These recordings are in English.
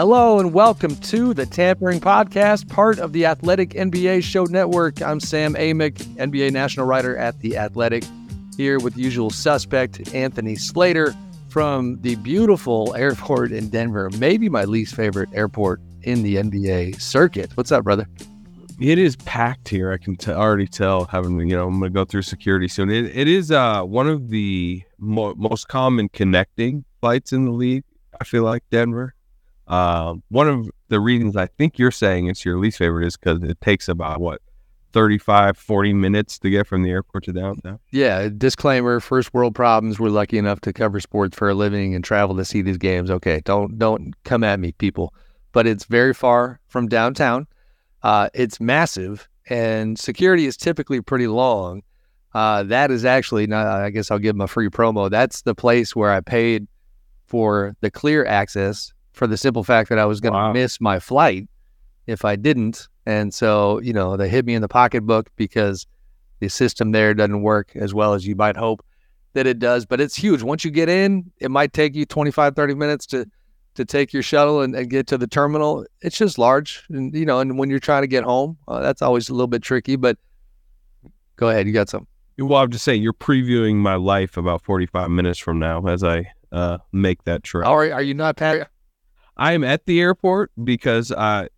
Hello and welcome to the Tampering Podcast, part of the Athletic NBA Show Network. I'm Sam Amick, NBA national writer at The Athletic, here with usual suspect Anthony Slater from the beautiful airport in Denver, maybe my least favorite airport in the NBA circuit. What's up, brother? It is packed here. I can t- already tell. Having you know, I'm going to go through security soon. It, it is uh, one of the mo- most common connecting flights in the league. I feel like Denver. Uh, one of the reasons I think you're saying it's your least favorite is because it takes about what 35, 40 minutes to get from the airport to downtown. Yeah. Disclaimer: First world problems. We're lucky enough to cover sports for a living and travel to see these games. Okay, don't don't come at me, people. But it's very far from downtown. Uh, it's massive, and security is typically pretty long. Uh, that is actually, not, I guess I'll give them a free promo. That's the place where I paid for the clear access for the simple fact that I was going to wow. miss my flight if I didn't. And so, you know, they hit me in the pocketbook because the system there doesn't work as well as you might hope that it does. But it's huge. Once you get in, it might take you 25, 30 minutes to to take your shuttle and, and get to the terminal. It's just large. And, you know, and when you're trying to get home, uh, that's always a little bit tricky. But go ahead. You got some. Well, I'm just saying, you're previewing my life about 45 minutes from now as I uh, make that trip. Are, are you not, Pat? I am at the airport because I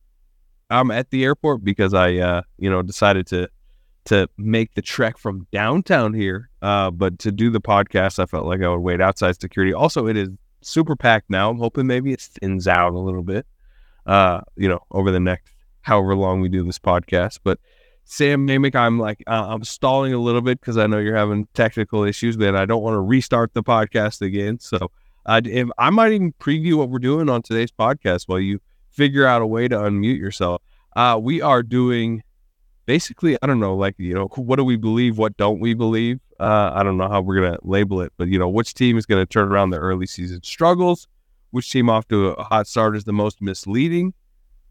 I'm at the airport because I uh, you know decided to to make the trek from downtown here. Uh, but to do the podcast, I felt like I would wait outside security. Also, it is super packed now. I'm hoping maybe it thins out a little bit. Uh, you know, over the next however long we do this podcast. But Sam Amick, I'm like uh, I'm stalling a little bit because I know you're having technical issues, but I don't want to restart the podcast again. So uh, I might even preview what we're doing on today's podcast while you figure out a way to unmute yourself. Uh, we are doing basically, I don't know, like, you know, what do we believe? What don't we believe? Uh, I don't know how we're going to label it, but, you know, which team is going to turn around the early season struggles? Which team off to a hot start is the most misleading?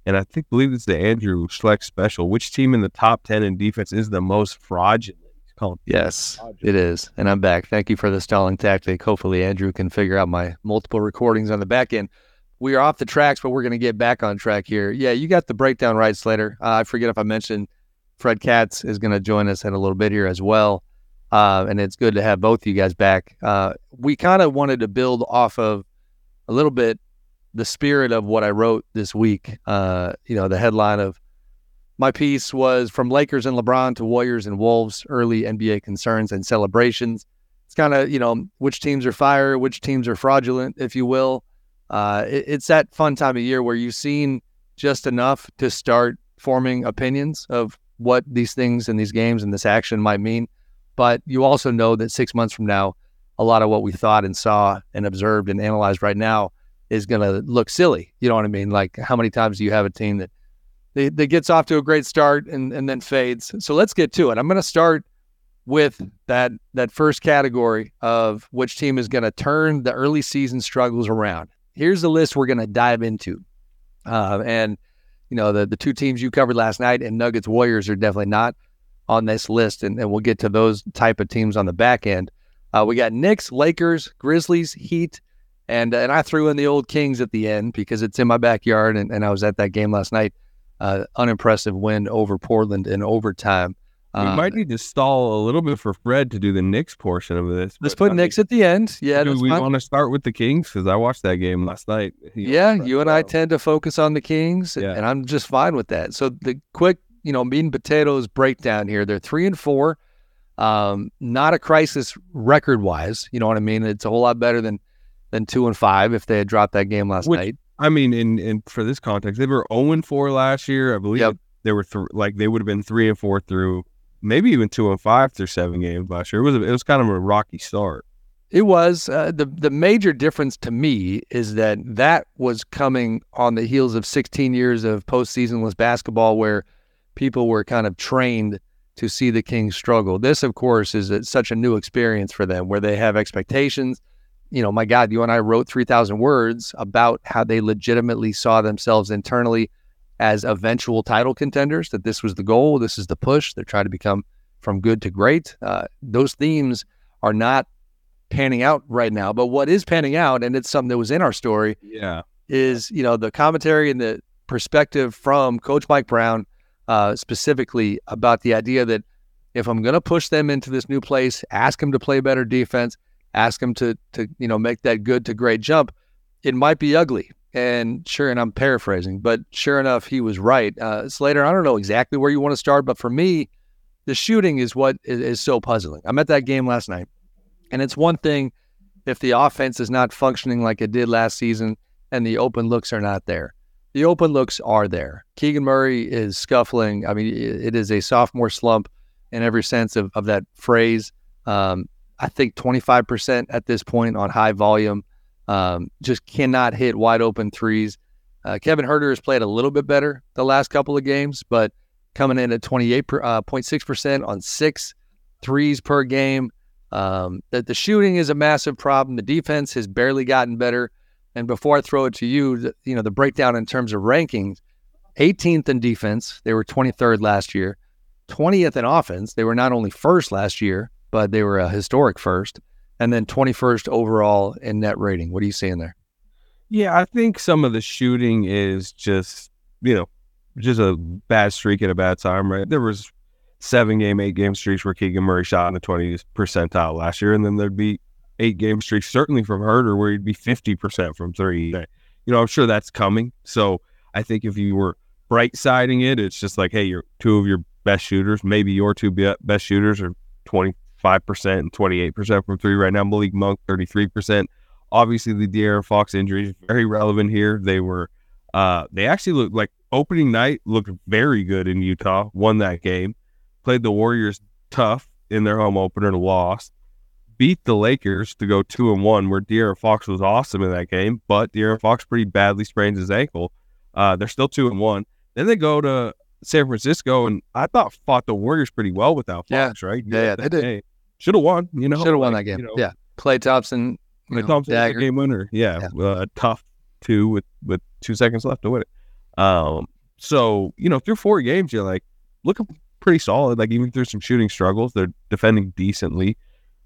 And I think, believe it's the Andrew Schleck special. Which team in the top 10 in defense is the most fraudulent? Yes, it is. And I'm back. Thank you for the stalling tactic. Hopefully, Andrew can figure out my multiple recordings on the back end. We are off the tracks, but we're going to get back on track here. Yeah, you got the breakdown right, Slater. Uh, I forget if I mentioned Fred Katz is going to join us in a little bit here as well. Uh, and it's good to have both of you guys back. Uh, we kind of wanted to build off of a little bit the spirit of what I wrote this week. Uh, you know, the headline of my piece was from Lakers and LeBron to Warriors and Wolves, early NBA concerns and celebrations. It's kind of, you know, which teams are fire, which teams are fraudulent, if you will. Uh, it, it's that fun time of year where you've seen just enough to start forming opinions of what these things and these games and this action might mean. But you also know that six months from now, a lot of what we thought and saw and observed and analyzed right now is going to look silly. You know what I mean? Like, how many times do you have a team that that, that gets off to a great start and, and then fades. So let's get to it. I'm going to start with that that first category of which team is going to turn the early season struggles around. Here's the list we're going to dive into, uh, and you know the the two teams you covered last night and Nuggets Warriors are definitely not on this list, and, and we'll get to those type of teams on the back end. Uh, we got Knicks, Lakers, Grizzlies, Heat, and and I threw in the old Kings at the end because it's in my backyard, and, and I was at that game last night uh, unimpressive win over Portland in overtime. We uh, might need to stall a little bit for Fred to do the Knicks portion of this. Let's put Knicks at the end. Yeah, do we want to start with the Kings because I watched that game last night. He yeah, you and I tend to focus on the Kings, yeah. and I'm just fine with that. So the quick, you know, meat and potatoes breakdown here. They're three and four. Um, not a crisis record wise. You know what I mean? It's a whole lot better than than two and five if they had dropped that game last Which, night. I mean, in in for this context, they were zero and four last year. I believe yep. they were th- like they would have been three and four through maybe even two and five through seven games last year. It was a, it was kind of a rocky start. It was uh, the the major difference to me is that that was coming on the heels of 16 years of postseasonless basketball, where people were kind of trained to see the Kings struggle. This, of course, is such a new experience for them, where they have expectations. You know, my God, you and I wrote 3,000 words about how they legitimately saw themselves internally as eventual title contenders. That this was the goal, this is the push. They're trying to become from good to great. Uh, those themes are not panning out right now. But what is panning out, and it's something that was in our story, yeah, is you know the commentary and the perspective from Coach Mike Brown uh, specifically about the idea that if I'm going to push them into this new place, ask them to play better defense, ask him to to you know make that good to great jump, it might be ugly. And sure, and I'm paraphrasing, but sure enough, he was right. Uh, Slater, I don't know exactly where you want to start, but for me, the shooting is what is, is so puzzling. I'm at that game last night. And it's one thing if the offense is not functioning like it did last season and the open looks are not there. The open looks are there. Keegan Murray is scuffling. I mean, it is a sophomore slump in every sense of, of that phrase. Um, I think 25% at this point on high volume. Um, just cannot hit wide open threes. Uh, Kevin Huerter has played a little bit better the last couple of games, but coming in at 28.6% uh, on six threes per game. Um, that the shooting is a massive problem. The defense has barely gotten better. And before I throw it to you, the, you know the breakdown in terms of rankings: 18th in defense, they were 23rd last year. 20th in offense, they were not only first last year, but they were a historic first. And then 21st overall in net rating. What are you seeing there? Yeah, I think some of the shooting is just you know just a bad streak at a bad time, right? There was seven game, eight game streaks where Keegan Murray shot in the 20th percentile last year. And then there'd be eight game streaks, certainly from Huerter, where he'd be 50% from three. You know, I'm sure that's coming. So I think if you were bright siding it, it's just like, hey, you're two of your best shooters, maybe your two best shooters are 25% and 28% from three right now. Malik Monk, 33%. Obviously, the De'Aaron Fox injury is very relevant here. They were, uh, they actually looked like opening night looked very good in Utah, won that game played the Warriors tough in their home opener, and lost, beat the Lakers to go two and one, where De'Aaron Fox was awesome in that game, but De'Aaron Fox pretty badly sprains his ankle. Uh, they're still two and one. Then they go to San Francisco, and I thought fought the Warriors pretty well without Fox, yeah. right? Yeah, yeah, they did. Should have won, you know. Should have won that game. You know, yeah, Klay Thompson, Klay Thompson, game winner. Yeah, yeah. Uh, tough two with with two seconds left to win it. Um, so you know, through four games, you're like, looking pretty solid. Like even through some shooting struggles, they're defending decently.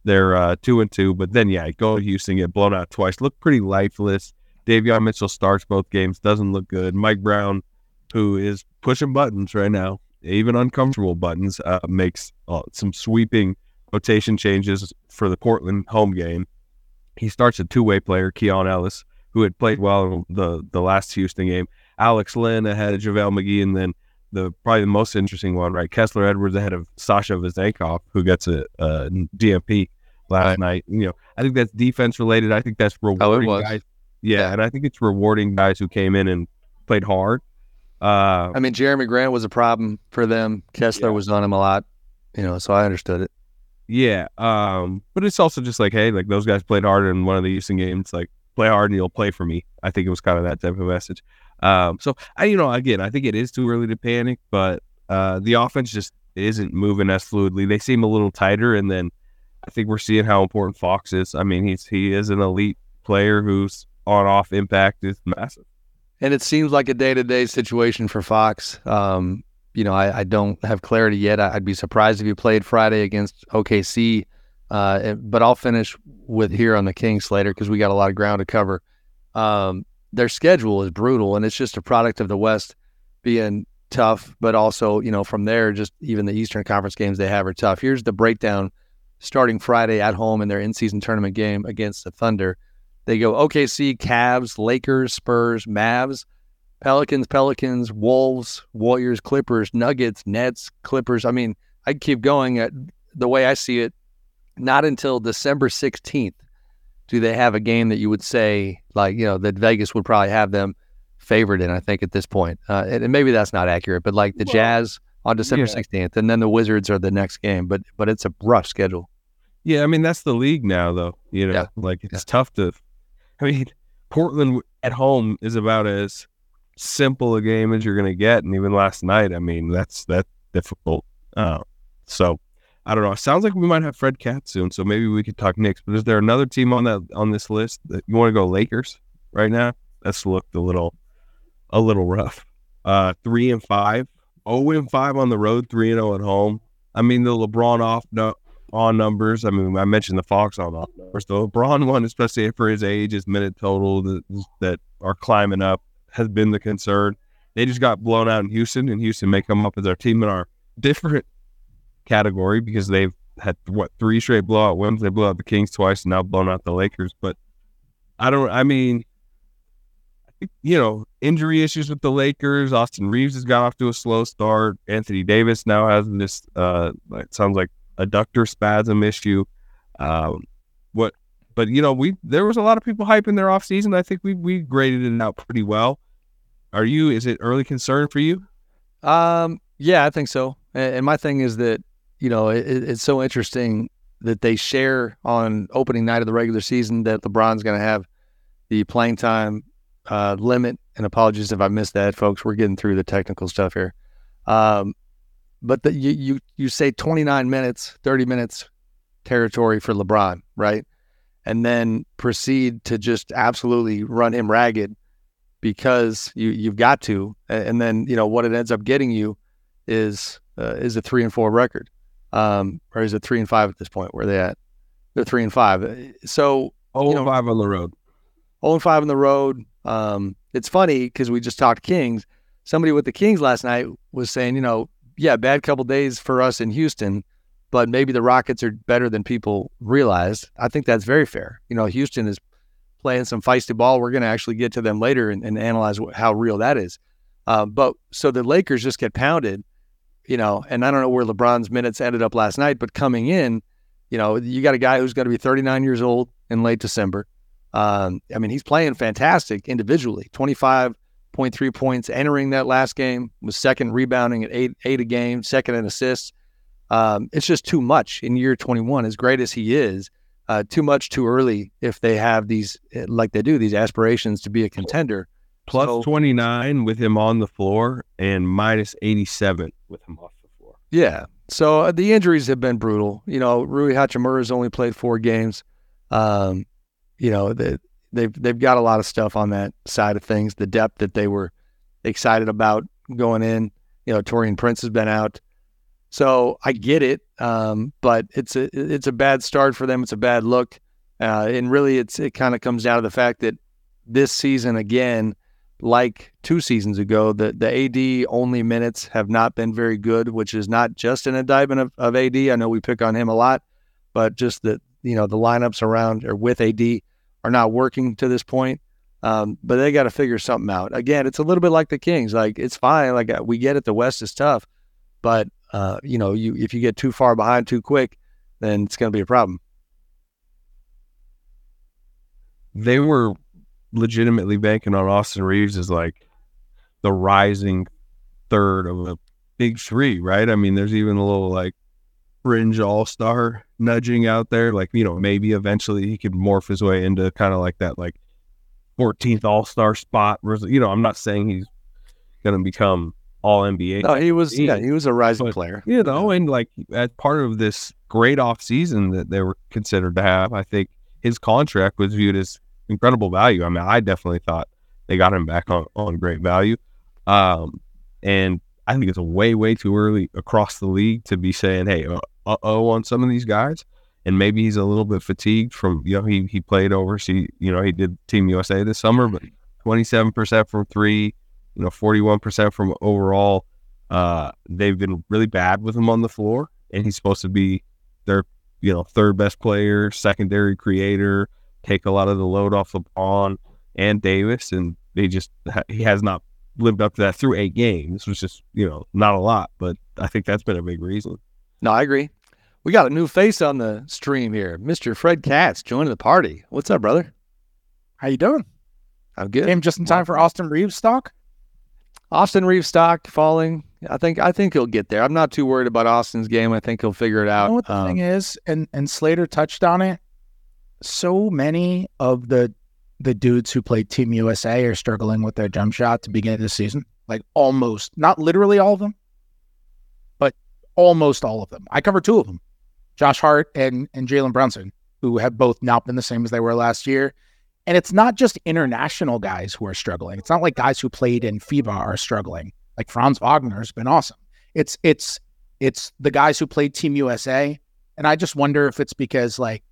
They're uh, two and two, but then yeah, go to Houston, get blown out twice. Look pretty lifeless. Davion Mitchell starts both games, doesn't look good. Mike Brown, who is pushing buttons right now, even uncomfortable buttons, uh, makes uh, some sweeping rotation changes for the Portland home game. He starts a two-way player, Keon Ellis, who had played well in the the last Houston game. Alex Len ahead of JaVale McGee, and then the probably the most interesting one, right? Kessler Edwards ahead of Sasha Vezenkov, who gets a, a DNP last right. night. You know, I think that's defense related. I think that's rewarding oh, guys. Yeah, yeah, and I think it's rewarding guys who came in and played hard. Uh, I mean, Jerami Grant was a problem for them. Kessler yeah. was on him a lot, you know, so I understood it. Yeah, um, but it's also just like, hey, like those guys played hard in one of the Houston games. Like, play hard and you'll play for me. I think it was kind of that type of message. Um, so I, you know, again, I think it is too early to panic, but uh, the offense just isn't moving as fluidly. They seem a little tighter, and then I think we're seeing how important Fox is. I mean, he's he is an elite player whose on off impact is massive. And it seems like a day to day situation for Fox. Um, you know, I, I, don't have clarity yet. I'd be surprised if you played Friday against OKC. Uh, but I'll finish with here on the Kings later because we got a lot of ground to cover. Um, their schedule is brutal, and it's just a product of the West being tough, but also, you know, from there, just even the Eastern Conference games they have are tough. Here's the breakdown starting Friday at home in their in season tournament game against the Thunder. They go OKC, Cavs, Lakers, Spurs, Mavs, Pelicans, Pelicans, Wolves, Warriors, Clippers, Nuggets, Nets, Clippers. I mean, I keep going at the way I see it, not until December 16th do they have a game that you would say like you know that Vegas would probably have them favored in? I think at this point, uh, and, and, maybe that's not accurate, but like the well, Jazz on December sixteenth, and then the Wizards are the next game. But but it's a rough schedule. Yeah, I mean that's the league now, though. You know, Yeah. like it's Yeah. tough to. I mean, Portland at home is about as simple a game as you're going to get, and even last night, I mean, that's that difficult. Uh, so I don't know. It sounds like we might have Fred Katz soon, so maybe we could talk Knicks. But is there another team on that on this list that you want to go Lakers right now? That's looked a little a little rough. Uh, three and five, zero and five on the road, three and zero at home. I mean, the LeBron off no, on numbers. I mean, I mentioned the Fox on off numbers. The LeBron one, especially for his age, his minute total that, that are climbing up, has been the concern. They just got blown out in Houston, and Houston may come up as our team in our different category because they've had what three straight blowout wins. They blew out the Kings twice, and now blown out the Lakers. But I don't. I mean, you know, injury issues with the Lakers. Austin Reaves has got off to a slow start. Anthony Davis now has this. Uh, it sounds like adductor spasm issue. Um, what? But you know, we there was a lot of people hyping their off season. I think we we graded it out pretty well. Are you? Is it early concern for you? Um, yeah, I think so. And, and my thing is that you know it, it's so interesting that they share on opening night of the regular season that LeBron's going to have the playing time uh, limit. And apologies if I missed that, folks. We're getting through the technical stuff here. Um, but the, you you you say 29 minutes, 30 minutes territory for LeBron, right? And then proceed to just absolutely run him ragged because you you've got to, and then you know what it ends up getting you is uh, is a three and four record, um, or is it three and five at this point? Where are they at? They're three and five. Uh, So Oh, know- five on the road. Oh and 5 on the road. Um, it's funny because we just talked Kings. Somebody with the Kings last night was saying, you know, yeah, bad couple days for us in Houston, but maybe the Rockets are better than people realize. I think that's very fair. You know, Houston is playing some feisty ball. We're going to actually get to them later and, and analyze wh- how real that is. Um, but so the Lakers just get pounded, you know, and I don't know where LeBron's minutes ended up last night, but coming in, you know, you got a guy who's going to be 39 years old in late December. Um, I mean, he's playing fantastic individually. 25.3 points entering that last game, was second rebounding at eight eight a game, second in assists. Um, it's just too much in year 21. As great as he is, uh, too much too early if they have these, eh, like they do, these aspirations to be a contender. Plus So- 29 with him on the floor and minus 87 with him off the floor. Yeah. So uh, the injuries have been brutal. You know, Rui Hachimura's only played four games. Um, you know, they, they've they've got a lot of stuff on that side of things. The depth that they were excited about going in. You know, Taurean Prince has been out. So I get it, um, but it's a it's a bad start for them. It's a bad look, uh, and really, it's it kind of comes down to the fact that this season again, like two seasons ago, the the AD only minutes have not been very good, which is not just an indictment of, of AD. I know we pick on him a lot, but just that you know the lineups around or with AD are not working to this point. Um, but they got to figure something out. Again, it's a little bit like the Kings. Like it's fine. Like uh, we get it. The West is tough, but uh, you know, you if you get too far behind too quick, then it's going to be a problem. They were legitimately banking on Austin Reaves as like the rising third of a big three, right? I mean, there's even a little like fringe all star nudging out there. Like, you know, maybe eventually he could morph his way into kind of like that like 14th all star spot. You know, I'm not saying he's going to become all NBA. No, he was. Yeah, he was a rising But- player. you know, and like as part of this great off season that they were considered to have, I think his contract was viewed as incredible value. I mean, I definitely thought they got him back on, on great value. Um, and I think it's way, way too early across the league to be saying, hey, uh oh, on some of these guys. And maybe he's a little bit fatigued from, you know, he, he played overseas, you know, he did Team USA this summer, but 27% from three, you know, 41% from overall. Uh, they've been really bad with him on the floor, and he's supposed to be their, you know, third best player, secondary creator, take a lot of the load off LeBron and Davis, and they just he has not lived up to that through eight games, which is you know not a lot, but I think that's been a big reason. No, I agree. We got a new face on the stream here, Mr. Fred Katz joining the party. What's up, brother? How you doing? I'm good. Came just in time for Austin Reaves stock. Austin Reaves stock falling I think I think he'll get there. I'm not too worried about Austin's game. I think he'll figure it out. You know what the um, thing is, and and Slater touched on it. So many of the the dudes who played Team USA are struggling with their jump shot to begin the season. Like almost, not literally all of them, but almost all of them. I cover two of them, Josh Hart and and Jalen Brunson, who have both not been the same as they were last year. And it's not just international guys who are struggling. It's not like guys who played in FIBA are struggling. Like Franz Wagner has been awesome. It's it's it's the guys who played Team USA. And I just wonder if it's because like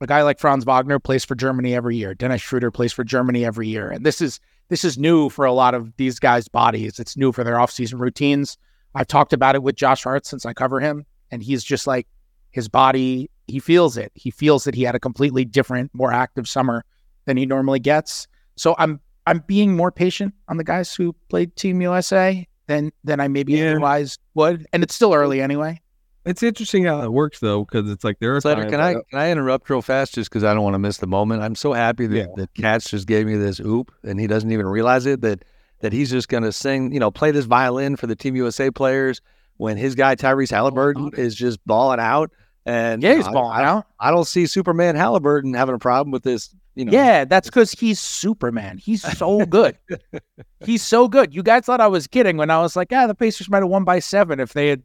a guy like Franz Wagner plays for Germany every year. Dennis Schroeder plays for Germany every year. And this is this is new for a lot of these guys' bodies. It's new for their offseason routines. I've talked about it with Josh Hart since I cover him, and he's just like his body, he feels it. He feels that he had a completely different, more active summer than he normally gets. So I'm I'm being more patient on the guys who played Team USA than than I maybe yeah. otherwise would. And it's still early anyway. It's interesting how it works though, because it's like there are. Slater, can I can I interrupt real fast just because I don't want to miss the moment? I'm so happy that, yeah. that Katz just gave me this oop, and he doesn't even realize it that that he's just going to sing, you know, play this violin for the Team USA players when his guy Tyrese Halliburton oh, is just balling out. And yeah, he's balling I, out. I don't see Superman Halliburton having a problem with this. You know, yeah, that's because he's Superman. He's so good. he's so good. You guys thought I was kidding when I was like, yeah, the Pacers might have won by seven if they had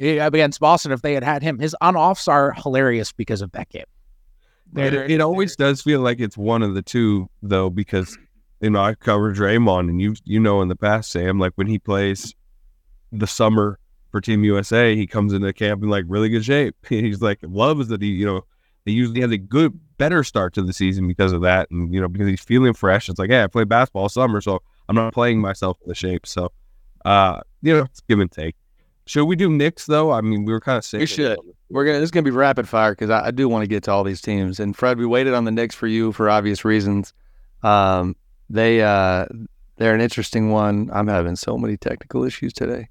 eh, against Boston if they had had him. His on offs are hilarious because of that game. It, it, always does feel like it's one of the two though, because you know I covered Draymond, and you you know in the past, Sam, like when he plays the summer for Team USA, he comes into camp in like really good shape. He's like loves that he you know he usually has a good better start to the season because of that, and you know because he's feeling fresh. It's like yeah, I played basketball summer, so I'm not playing myself in the shape. So uh, you know, it's give and take. Should we do Knicks though? I mean, we were kind of saying we should. We're gonna. This is gonna be rapid fire because I, I, do want to get to all these teams. And Fred, we waited on the Knicks for you for obvious reasons. Um, they uh, they're an interesting one. I'm having so many technical issues today.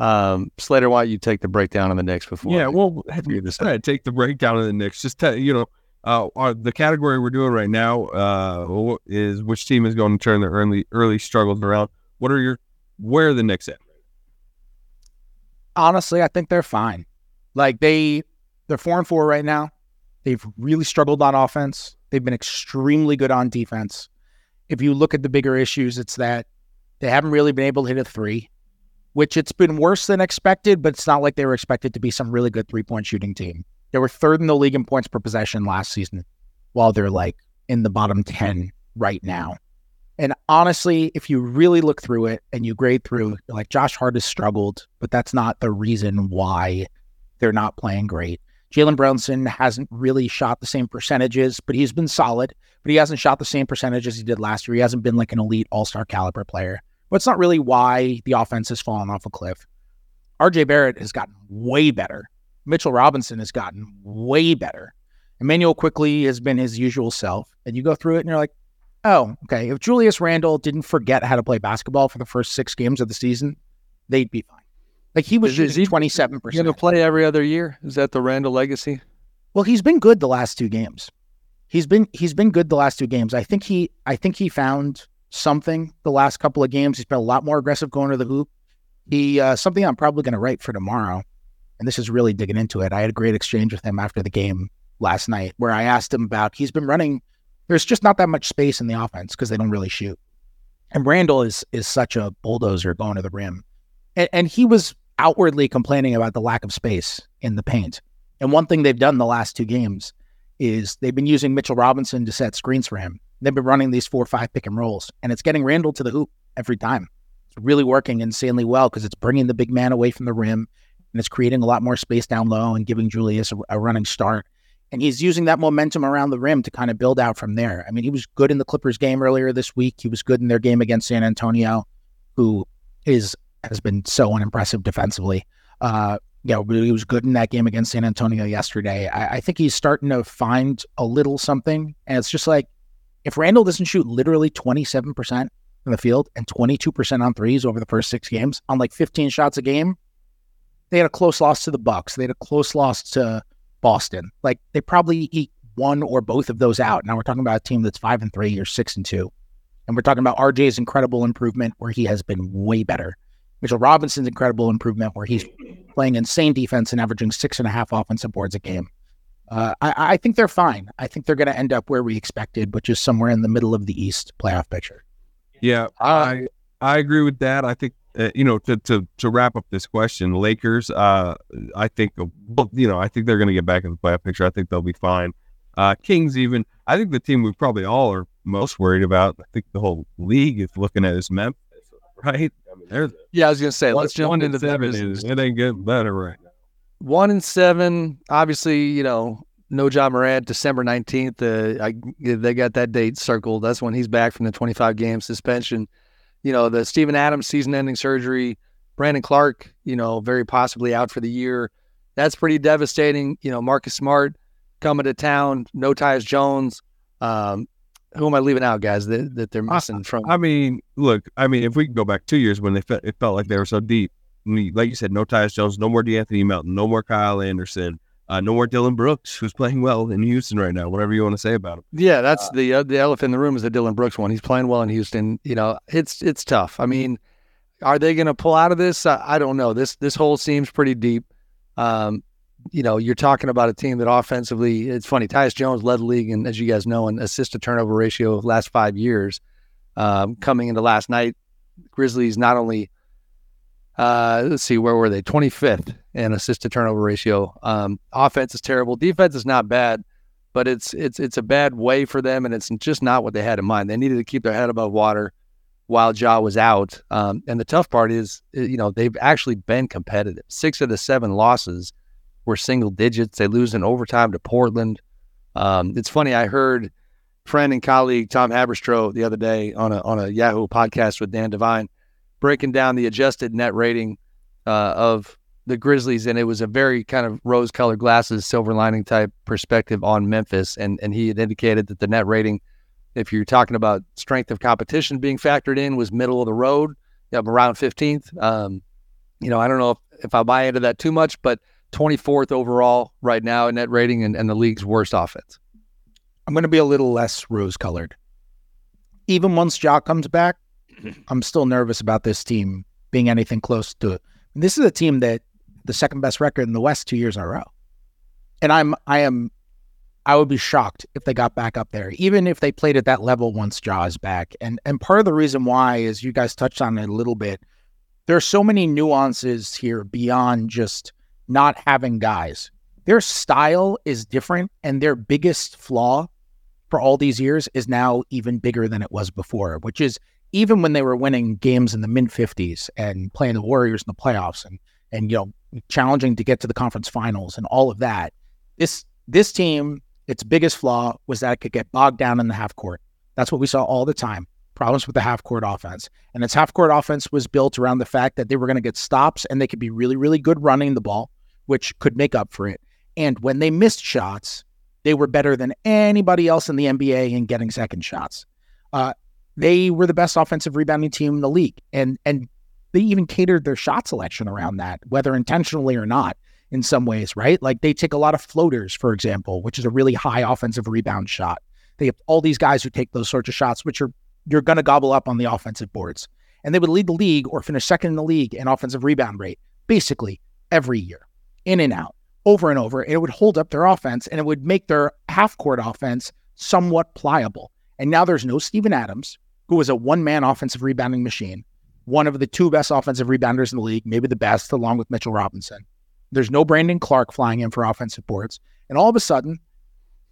Um, Slater, why don't you take the breakdown on the Knicks before? Yeah, well, you this right, take the breakdown of the Knicks. Just tell you know, uh, our, the category we're doing right now uh, is which team is going to turn their early early struggles around. What are your where are the Knicks at? honestly, I think they're fine. Like they they're four and four right now. They've really struggled on offense. They've been extremely good on defense. If you look at the bigger issues, it's that they haven't really been able to hit a three, which it's been worse than expected, but it's not like they were expected to be some really good three point shooting team. They were third in the league in points per possession last season, while they're like in the bottom 10 right now. And honestly, if you really look through it and you grade through, like Josh Hart has struggled, but that's not the reason why they're not playing great. Jalen Brunson hasn't really shot the same percentages, but he's been solid. But he hasn't shot the same percentage as he did last year. He hasn't been like an elite all star caliber player. But it's not really why the offense has fallen off a cliff. RJ Barrett has gotten way better. Mitchell Robinson has gotten way better. Immanuel Quickley has been his usual self. And you go through it and you're like, oh, okay. If Julius Randle didn't forget how to play basketball for the first six games of the season, they'd be fine. Like he was shooting twenty seven percent. Going to play every other year? Is that the Randle legacy? Well, he's been good the last two games. He's been he's been good the last two games. I think he I think he found something the last couple of games. He's been a lot more aggressive going to the hoop. He uh, something I'm probably going to write for tomorrow, and this is really digging into it. I had a great exchange with him after the game last night where I asked him about he's been running there's just not that much space in the offense because they don't really shoot. And Randle is is such a bulldozer going to the rim. And, and, he was outwardly complaining about the lack of space in the paint. And one thing they've done the last two games is they've been using Mitchell Robinson to set screens for him. They've been running these four or five pick and rolls, and it's getting Randle to the hoop every time. It's really working insanely well because it's bringing the big man away from the rim and it's creating a lot more space down low and giving Julius a, a running start. And he's using that momentum around the rim to kind of build out from there. I mean, he was good in the Clippers game earlier this week. He was good in their game against San Antonio, who is has been so unimpressive defensively. Uh, yeah, he was good in that game against San Antonio yesterday. I, I think he's starting to find a little something. And it's just like if Randle doesn't shoot literally 27% from the field and 22% on threes over the first six games on like 15 shots a game, they had a close loss to the Bucks. They had a close loss to Boston. Like they probably eat one or both of those out. Now we're talking about a team that's five and three or six and two. And we're talking about RJ's incredible improvement where he has been way better. Mitchell Robinson's incredible improvement, where he's playing insane defense and averaging six and a half offensive boards a game. Uh, I, I, think they're fine. I think they're going to end up where we expected, which is somewhere in the middle of the East playoff picture. Yeah, I I agree with that. I think uh, you know to, to to wrap up this question, Lakers. Uh, I think you know I think they're going to get back in the playoff picture. I think they'll be fine. Uh, Kings even. I think the team we probably all are most worried about. I think the whole league is looking at is Memphis, right? I mean, yeah. I was going to say let's jump into seven. Is, it ain't getting better right now. One and seven. Obviously, you know no Ja Morant, December 19th. Uh, I, they got that date circled. That's when he's back from the 25 game suspension. You know, the Steven Adams season ending surgery, Brandon Clarke, you know, very possibly out for the year. That's pretty devastating. You know, Marcus Smart coming to town, no Tyus Jones. Um, who am I leaving out, guys, that, that they're missing from? I mean, look, I mean, if we can go back two years when they felt, it felt like they were so deep, like you said, no Tyus Jones, no more De'Anthony Melton, no more Kyle Anderson, uh, no more Dillon Brooks, who's playing well in Houston right now. Whatever you want to say about him. Yeah, that's uh, the uh, the elephant in the room is the Dillon Brooks one. He's playing well in Houston. You know, it's it's tough. I mean, are they going to pull out of this? I, I, don't know. This this hole seems pretty deep. Um, you know, you're talking about a team that offensively, it's funny. Tyus Jones led the league, and as you guys know, an assist to turnover ratio of last five years. Um, coming into last night, Grizzlies not only uh, let's see, where were they? 25th in assist to turnover ratio. Um, offense is terrible. Defense is not bad, but it's it's it's a bad way for them, and it's just not what they had in mind. They needed to keep their head above water while Ja was out. Um, and the tough part is, you know, they've actually been competitive. Six of the seven losses were single digits. They lose in overtime to Portland. Um, it's funny. I heard friend and colleague Tom Haberstroh the other day on a on a Yahoo podcast with Dan Devine breaking down the adjusted net rating uh, of the Grizzlies, and it was a very kind of rose-colored glasses, silver lining type perspective on Memphis, and and he had indicated that the net rating, if you're talking about strength of competition being factored in, was middle of the road, know, around 15th. Um, you know, I don't know if, if I buy into that too much, but 24th overall right now in net rating and, and the league's worst offense. I'm going to be a little less rose-colored. Even once Ja comes back, I'm still nervous about this team being anything close to it. This is a team that the second best record in the West two years in a row. And I'm I am I would be shocked if they got back up there, even if they played at that level once Ja is back. And and part of the reason why is you guys touched on it a little bit. There are so many nuances here beyond just not having guys. Their style is different, and their biggest flaw for all these years is now even bigger than it was before, which is even when they were winning games in the mid 50s and playing the Warriors in the playoffs and and you know challenging to get to the conference finals and all of that, this this team its biggest flaw was that it could get bogged down in the half court. That's what we saw all the time. Problems with the half court offense. And its half court offense was built around the fact that they were going to get stops and they could be really, really good running the ball, which could make up for it. And when they missed shots, they were better than anybody else in the NBA in getting second shots. Uh, they were the best offensive rebounding team in the league. And and they even catered their shot selection around that, whether intentionally or not, in some ways, right? Like they take a lot of floaters, for example, which is a really high offensive rebound shot. They have all these guys who take those sorts of shots, which are you're gonna gobble up on the offensive boards. And they would lead the league or finish second in the league in offensive rebound rate, basically every year, in and out, over and over. And it would hold up their offense and it would make their half court offense somewhat pliable. And now there's no Steven Adams, who was a one man offensive rebounding machine, one of the two best offensive rebounders in the league, maybe the best, along with Mitchell Robinson. There's no Brandon Clarke flying in for offensive boards. And all of a sudden,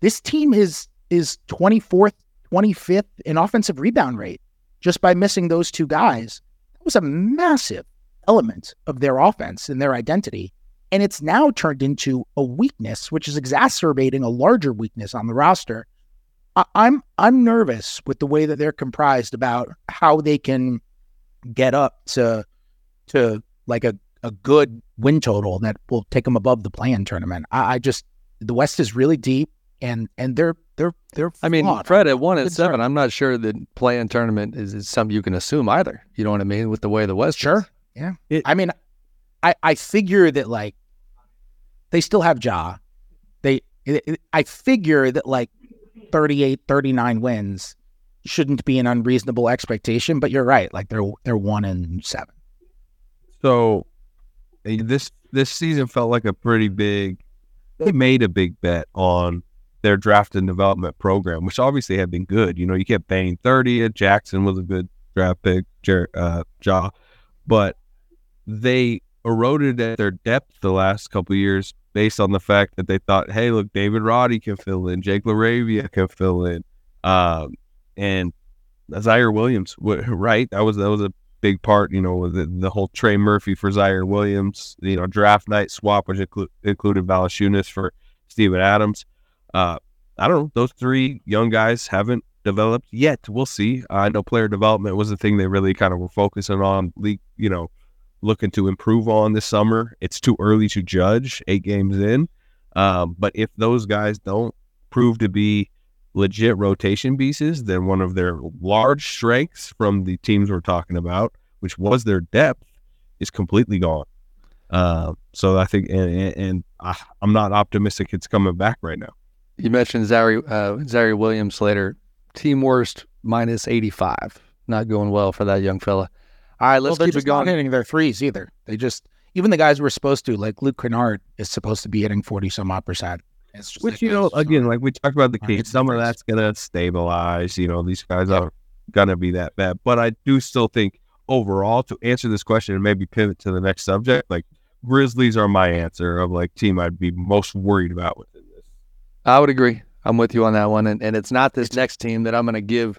this team is is 24th, 25th in offensive rebound rate just by missing those two guys. That was a massive element of their offense and their identity. And it's now turned into a weakness, which is exacerbating a larger weakness on the roster I'm I'm nervous with the way that they're comprised about how they can get up to to like a, a good win total that will take them above the play-in tournament. I, I just the West is really deep and and they're they're they're. I mean, Fred at one at seven. I'm not sure the play-in tournament is, is something you can assume either. You know what I mean with the way the West. Sure. Is. Yeah. It, I mean, I I figure that like they still have Ja. They it, I figure that like 38, 39 wins shouldn't be an unreasonable expectation. But you're right. Like they're they're one and seven. So eh, this this season felt like a pretty big. They made a big bet on their draft and development program, which obviously had been good. You know, you kept paying thirty. Jackson was a good draft pick, Jer- uh, Ja, but they eroded at their depth the last couple years based on the fact that they thought, hey, look, David Roddy can fill in, Jake LaRavia can fill in, um, and Ziaire Williams, right? That was that was a big part, you know, the, the whole Trey Murphy for Ziaire Williams, you know, draft night swap, which inclu- included Valanciunas for Steven Adams. Uh, I don't know; those three young guys haven't developed yet. We'll see. I know player development was the thing they really kind of were focusing on, you know, looking to improve on this summer. It's too early to judge eight games in. Um, but if those guys don't prove to be legit rotation pieces, then one of their large strengths from the teams we're talking about, which was their depth, is completely gone. Uh, so I think, and, and I, am not optimistic it's coming back right now. You mentioned Zary, uh, Ziaire Williams later. Team worst minus 85. Not going well for that young fella. All right, let's well, keep it going. Not hitting their threes either. They just even the guys were supposed to, like Luke Kennard, is supposed to be hitting forty some odd percent. Which you know, again, like we talked about the case, some of that's gonna stabilize. You know, these guys aren't gonna be that bad, but I do still think overall to answer this question and maybe pivot to the next subject, like Grizzlies are my answer of like team I'd be most worried about within this. I would agree. I'm with you on that one, and and it's not this next team that I'm going to give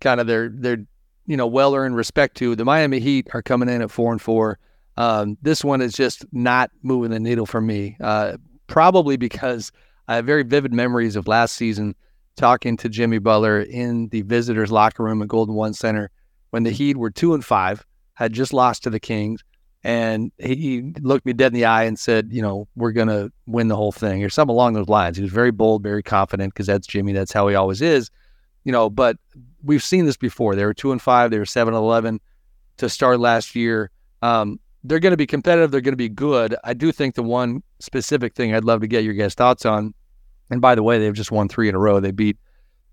kind of their their you know well earned respect to. The Miami Heat are coming in at four and four. Um, this one is just not moving the needle for me. Uh, probably because I have very vivid memories of last season talking to Jimmy Butler in the visitors' locker room at Golden One Center when the Heat were two and five, had just lost to the Kings, and he looked me dead in the eye and said, "You know, we're gonna win the whole thing," or something along those lines. He was very bold, very confident, because that's Jimmy. That's how he always is, you know. But we've seen this before. They were two and five. They were seven and eleven to start last year. Um, they're going to be competitive. They're going to be good. I do think the one specific thing I'd love to get your guys' thoughts on, and by the way, they've just won three in a row. They beat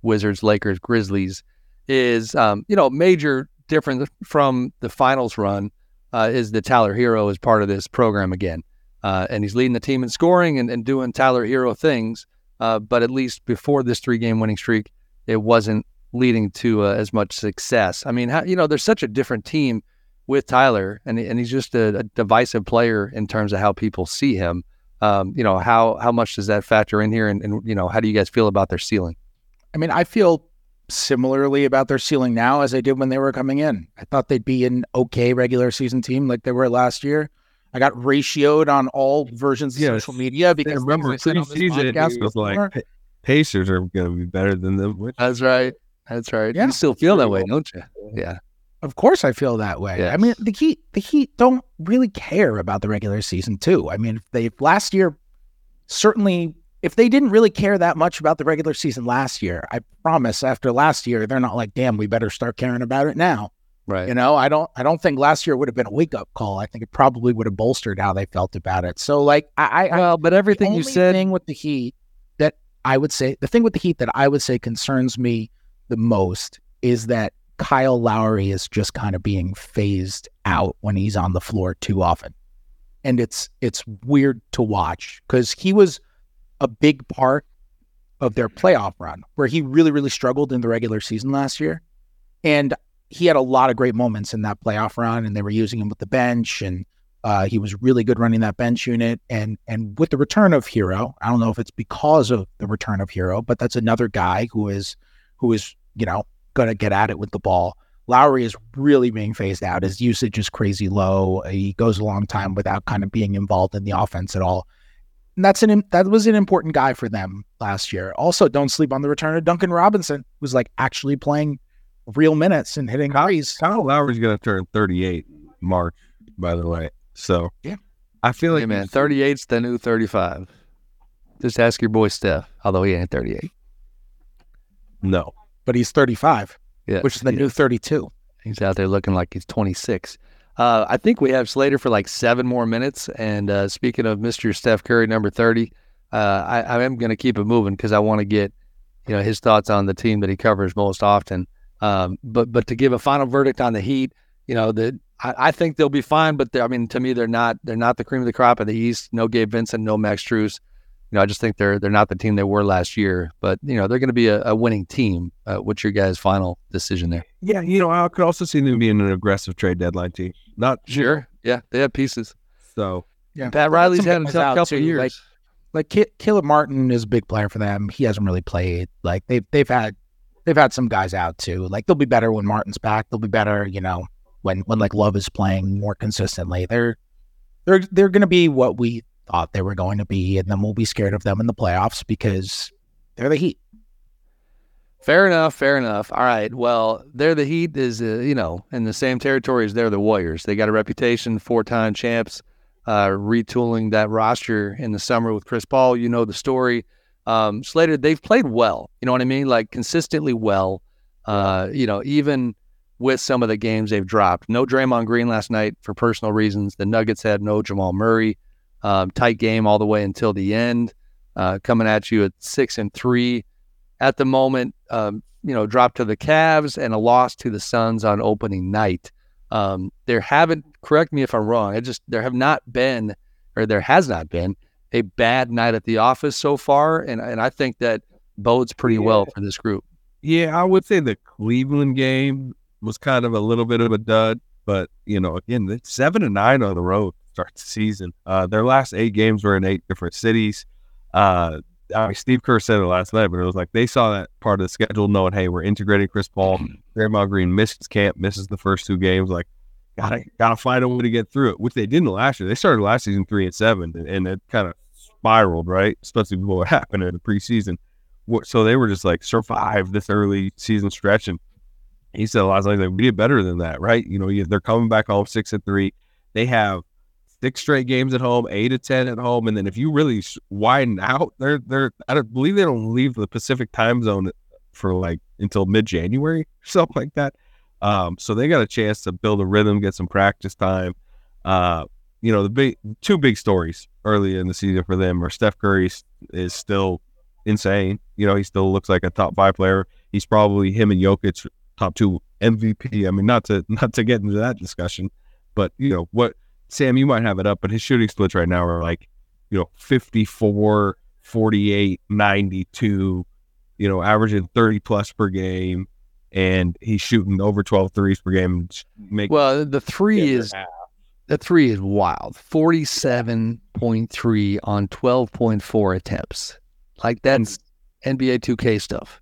Wizards, Lakers, Grizzlies. Is um, you know major different from the finals run uh, is that Tyler Herro is part of this program again, uh, and he's leading the team in scoring and, and doing Tyler Herro things. Uh, but at least before this three game winning streak, it wasn't leading to uh, as much success. I mean, how, you know, there's such a different team with Tyler, and and he's just a, a divisive player in terms of how people see him. Um, you know, how how much does that factor in here, and, and you know, how do you guys feel about their ceiling? I mean, I feel similarly about their ceiling now as I did when they were coming in. I thought they'd be an okay regular season team like they were last year. I got ratioed on all versions of social media because I remember preseason it was like Pacers are going to be better than them. Which... That's right. That's right. Yeah. You still feel that way, don't you? Yeah. Of course I feel that way. Yes. I mean, the Heat the Heat don't really care about the regular season too. I mean, if they last year certainly if they didn't really care that much about the regular season last year, I promise after last year they're not like, "Damn, we better start caring about it now." Right. You know, I don't I don't think last year would have been a wake up call. I think it probably would have bolstered how they felt about it. So like I, I well, but everything you said thing with the Heat that I would say the thing with the Heat that I would say concerns me the most is that Kyle Lowry is just kind of being phased out when he's on the floor too often. And it's it's weird to watch because he was a big part of their playoff run where he really, really struggled in the regular season last year. And he had a lot of great moments in that playoff run and they were using him with the bench and uh, he was really good running that bench unit. And and with the return of Herro I don't know if it's because of the return of Herro but that's another guy who is who is you know, going to get at it with the ball. Lowry is really being phased out. His usage is crazy low. He goes a long time without kind of being involved in the offense at all. And that's an that was an important guy for them last year. Also, don't sleep on the return of Duncan Robinson, who's like actually playing real minutes and hitting Kyle, threes. Kyle Lowry's going to turn 38 March, by the way. So yeah, I feel like hey man, 38's the new 35. Just ask your boy Steph, although he ain't 38. No, but he's 35, yeah, which is the yeah. new 32. He's out there looking like he's 26. Uh, I think we have Slater for like seven more minutes. And uh, speaking of Mr. Steph Curry, number 30, uh, I, I, am going to keep it moving because I want to get you know his thoughts on the team that he covers most often. Um, but but to give a final verdict on the Heat, you know, the I, I think they'll be fine, but I mean, to me, they're not they're not the cream of the crop of the East. No Gabe Vincent, no Max Strus. You know, I just think they're they're not the team they were last year. But you know, they're going to be a, a, winning team. Uh, what's your guys' final decision there? Yeah, you know, I could also see them being an aggressive trade deadline team. Not sure. Yeah, they have pieces. So yeah, Pat Riley's had a tough couple years. Like, like Caleb Martin is a big player for them. He hasn't really played. Like they've they've had they've had some guys out too. Like they'll be better when Martin's back. They'll be better, you know, when when like Love is playing more consistently. They're they're they're going to be what we thought they were going to be, and then we'll be scared of them in the playoffs because they're the Heat. Fair enough. Fair enough. All right. Well, they're the Heat is uh, you know in the same territory as they're the Warriors. They got a reputation, four time champs. Uh, retooling that roster in the summer with Chris Paul. You know the story. Um, Slater, they've played well. You know what I mean? Like consistently well. Uh, you know, even with some of the games they've dropped. No Draymond Green last night for personal reasons. The Nuggets had no Jamal Murray. Um, tight game all the way until the end. Uh, coming at you at six and three at the moment. Um, you know, drop to the Cavs and a loss to the Suns on opening night. Um, there haven't. Correct me if I'm wrong. I just there have not been, or there has not been, a bad night at the office so far, and and I think that bodes pretty yeah. well for this group. Yeah, I would say the Cleveland game was kind of a little bit of a dud, but you know, again, seven and nine on the road start the season. Uh, their last eight games were in eight different cities. Uh, I mean, Steve Kerr said it last night, but it was like they saw that part of the schedule, knowing, hey, we're integrating Chris Paul. Draymond Green misses camp, misses the first two games. Like, gotta gotta find a way to get through it, which they didn't last year. They started last season three and seven, and, and it kind of spiraled, right? Especially before what happened in the preseason. So they were just like survive this early season stretch, and he said a lot of night like we did better than that, right? You know, they're coming back home six and three. They have six straight games at home, eight to ten at home, and then if you really widen out, they're they're I don't believe they don't leave the Pacific time zone for like until mid January, or something like that. Um, so they got a chance to build a rhythm, get some practice time. Uh, you know, the big two big stories early in the season for them are Steph Curry is still insane. You know, he still looks like a top five player. He's probably him and Jokic top two MVP. I mean, not to not to get into that discussion, but you know what, Sam, you might have it up, but his shooting splits right now are like, you know, 54, 48, 92, you know, averaging 30 plus per game. And he's shooting over 12 threes per game. Make well, the three is half. the three is wild. 47.3 on 12.4 attempts. Like that's and, NBA 2K stuff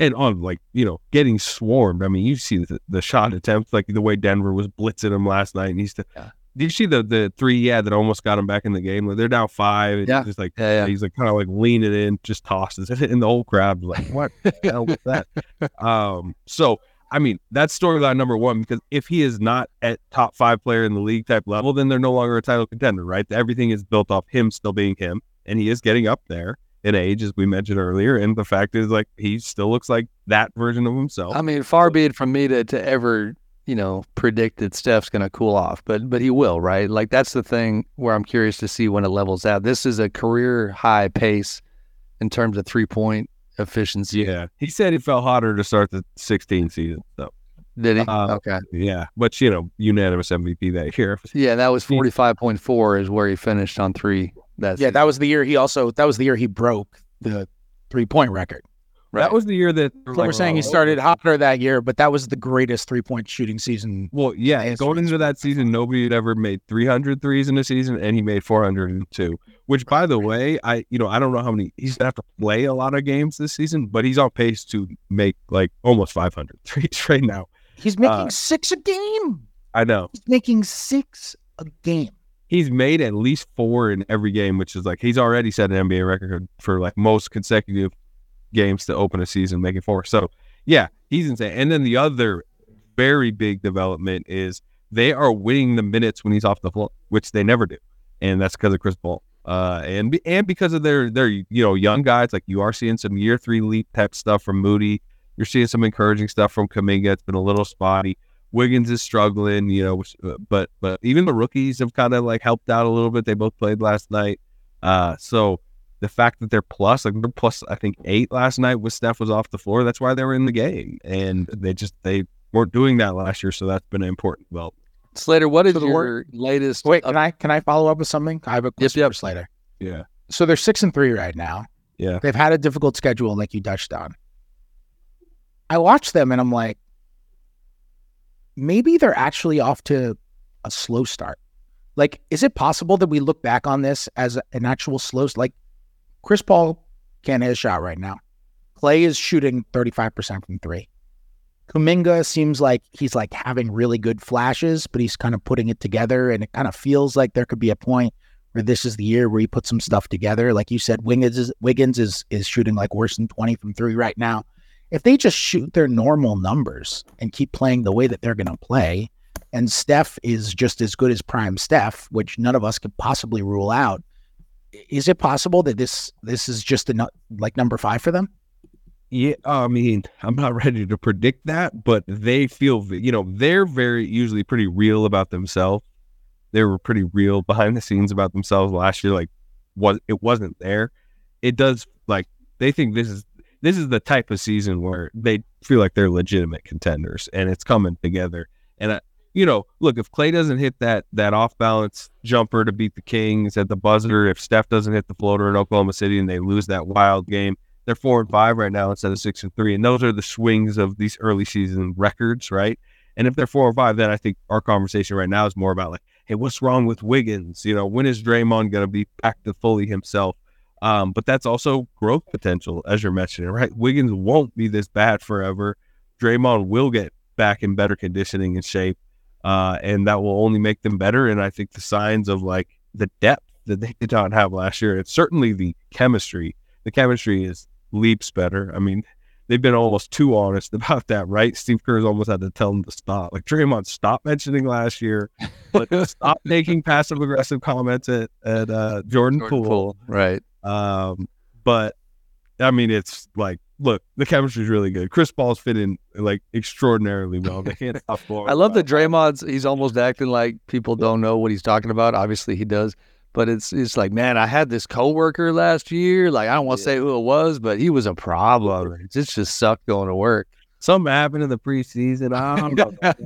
and on like you know getting swarmed. I mean, you see the, the shot attempts, like the way Denver was blitzing him last night, and he's. Yeah. Did you see the the three yeah that almost got him back in the game? Like they're down five. Yeah, just like yeah, yeah. he's like kind of like leaning in, just tosses it, and the whole crowd like, "What the hell was that?" Um, so I mean, that's storyline number one because if he is not at top five player in the league type level, then they're no longer a title contender, right? Everything is built off him still being him, and he is getting up there in age, as we mentioned earlier. And the fact is, like, he still looks like that version of himself. I mean, far be it from me to, to ever, you know, predict that Steph's going to cool off, but but he will, right? Like that's the thing where I'm curious to see when it levels out. This is a career high pace in terms of three point efficiency. Yeah, he said he felt hotter to start the 16 season. So did he? Uh, okay. Yeah, but you know, unanimous MVP that year. Yeah, that was 45.4 is where he finished on three that's yeah, that was the year he also that was the year he broke the three point record. Right. That was the year that so like, we're saying he started hotter that year, but that was the greatest three point shooting season. Well, yeah, going into that season, nobody had ever made 300 threes in a season, and he made 402. Which, by the way, I you know I don't know how many he's gonna have to play a lot of games this season, but he's on pace to make like almost 500 threes right now. He's making uh, six a game. I know. He's making six a game he's made at least four in every game, which is like he's already set an NBA record for like most consecutive games to open a season, making four. So yeah, he's insane. And then the other very big development is they are winning the minutes when he's off the floor, which they never do, and that's because of Chris Paul. Uh, and and because of their their you know young guys, like you are seeing some year three leap type stuff from Moody. You're seeing some encouraging stuff from Kuminga. It's been a little spotty. Wiggins is struggling, you know, uh, but but even the rookies have kind of like helped out a little bit. They both played last night, uh, so the fact that they're plus, like they're plus, I think eight last night with Steph was off the floor. That's why they were in the game, and they just they weren't doing that last year, so that's been an important Well, Slater, what is So the your wor- latest? Wait, up- can I can I follow up with something? I have a question yep. for Slater. Yeah. So they're six and three right now. Yeah. They've had a difficult schedule, like you touched on. I watch them and I'm like, maybe they're actually off to a slow start. Like, is it possible that we look back on this as an actual slow? Like, Chris Paul can't hit a shot right now. Clay is shooting 35% from three. Kuminga seems like he's like having really good flashes, but he's kind of putting it together, and it kind of feels like there could be a point where this is the year where he puts some stuff together. Like you said, Wiggins is Wiggins is is shooting like worse than 20 from three right now. If they just shoot their normal numbers and keep playing the way that they're gonna play, and Steph is just as good as prime Steph, which none of us could possibly rule out, is it possible that this this is just a like number five for them? Yeah, I mean, I'm not ready to predict that, but they feel, you know, they're very usually pretty real about themselves. They were pretty real behind the scenes about themselves last year. Like, was it wasn't there? It does like they think this is this is the type of season where they feel like they're legitimate contenders, and it's coming together. And I, you know, look, if Clay doesn't hit that that off balance jumper to beat the Kings at the buzzer, if Steph doesn't hit the floater in Oklahoma City and they lose that wild game, they're four and five right now instead of six and three. And those are the swings of these early season records, right? And if they're four and five, then I think our conversation right now is more about like, hey, what's wrong with Wiggins? You know, when is Draymond to be back to fully himself? Um, but that's also growth potential, as you're mentioning, right? Wiggins won't be this bad forever. Draymond will get back in better conditioning and shape, uh, and that will only make them better. And I think the signs of like the depth that they did not have last year, it's certainly the chemistry. The chemistry is leaps better. I mean, they've been almost too honest about that, right? Steve Kerr's almost had to tell them to stop. Like Draymond, stop mentioning last year, but stop making passive aggressive comments at at uh, Jordan, Jordan Poole. Poole, right? Um, but I mean, it's like, look, the chemistry is really good. Chris Paul's fit in like extraordinarily well. They can't stop. I love that Draymond's. He's almost acting like people don't know what he's talking about. Obviously, he does. But it's it's like, man, I had this coworker last year. Like, I don't want to say who it was, but he was a problem. It just just sucked going to work. Something happened in the preseason. I don't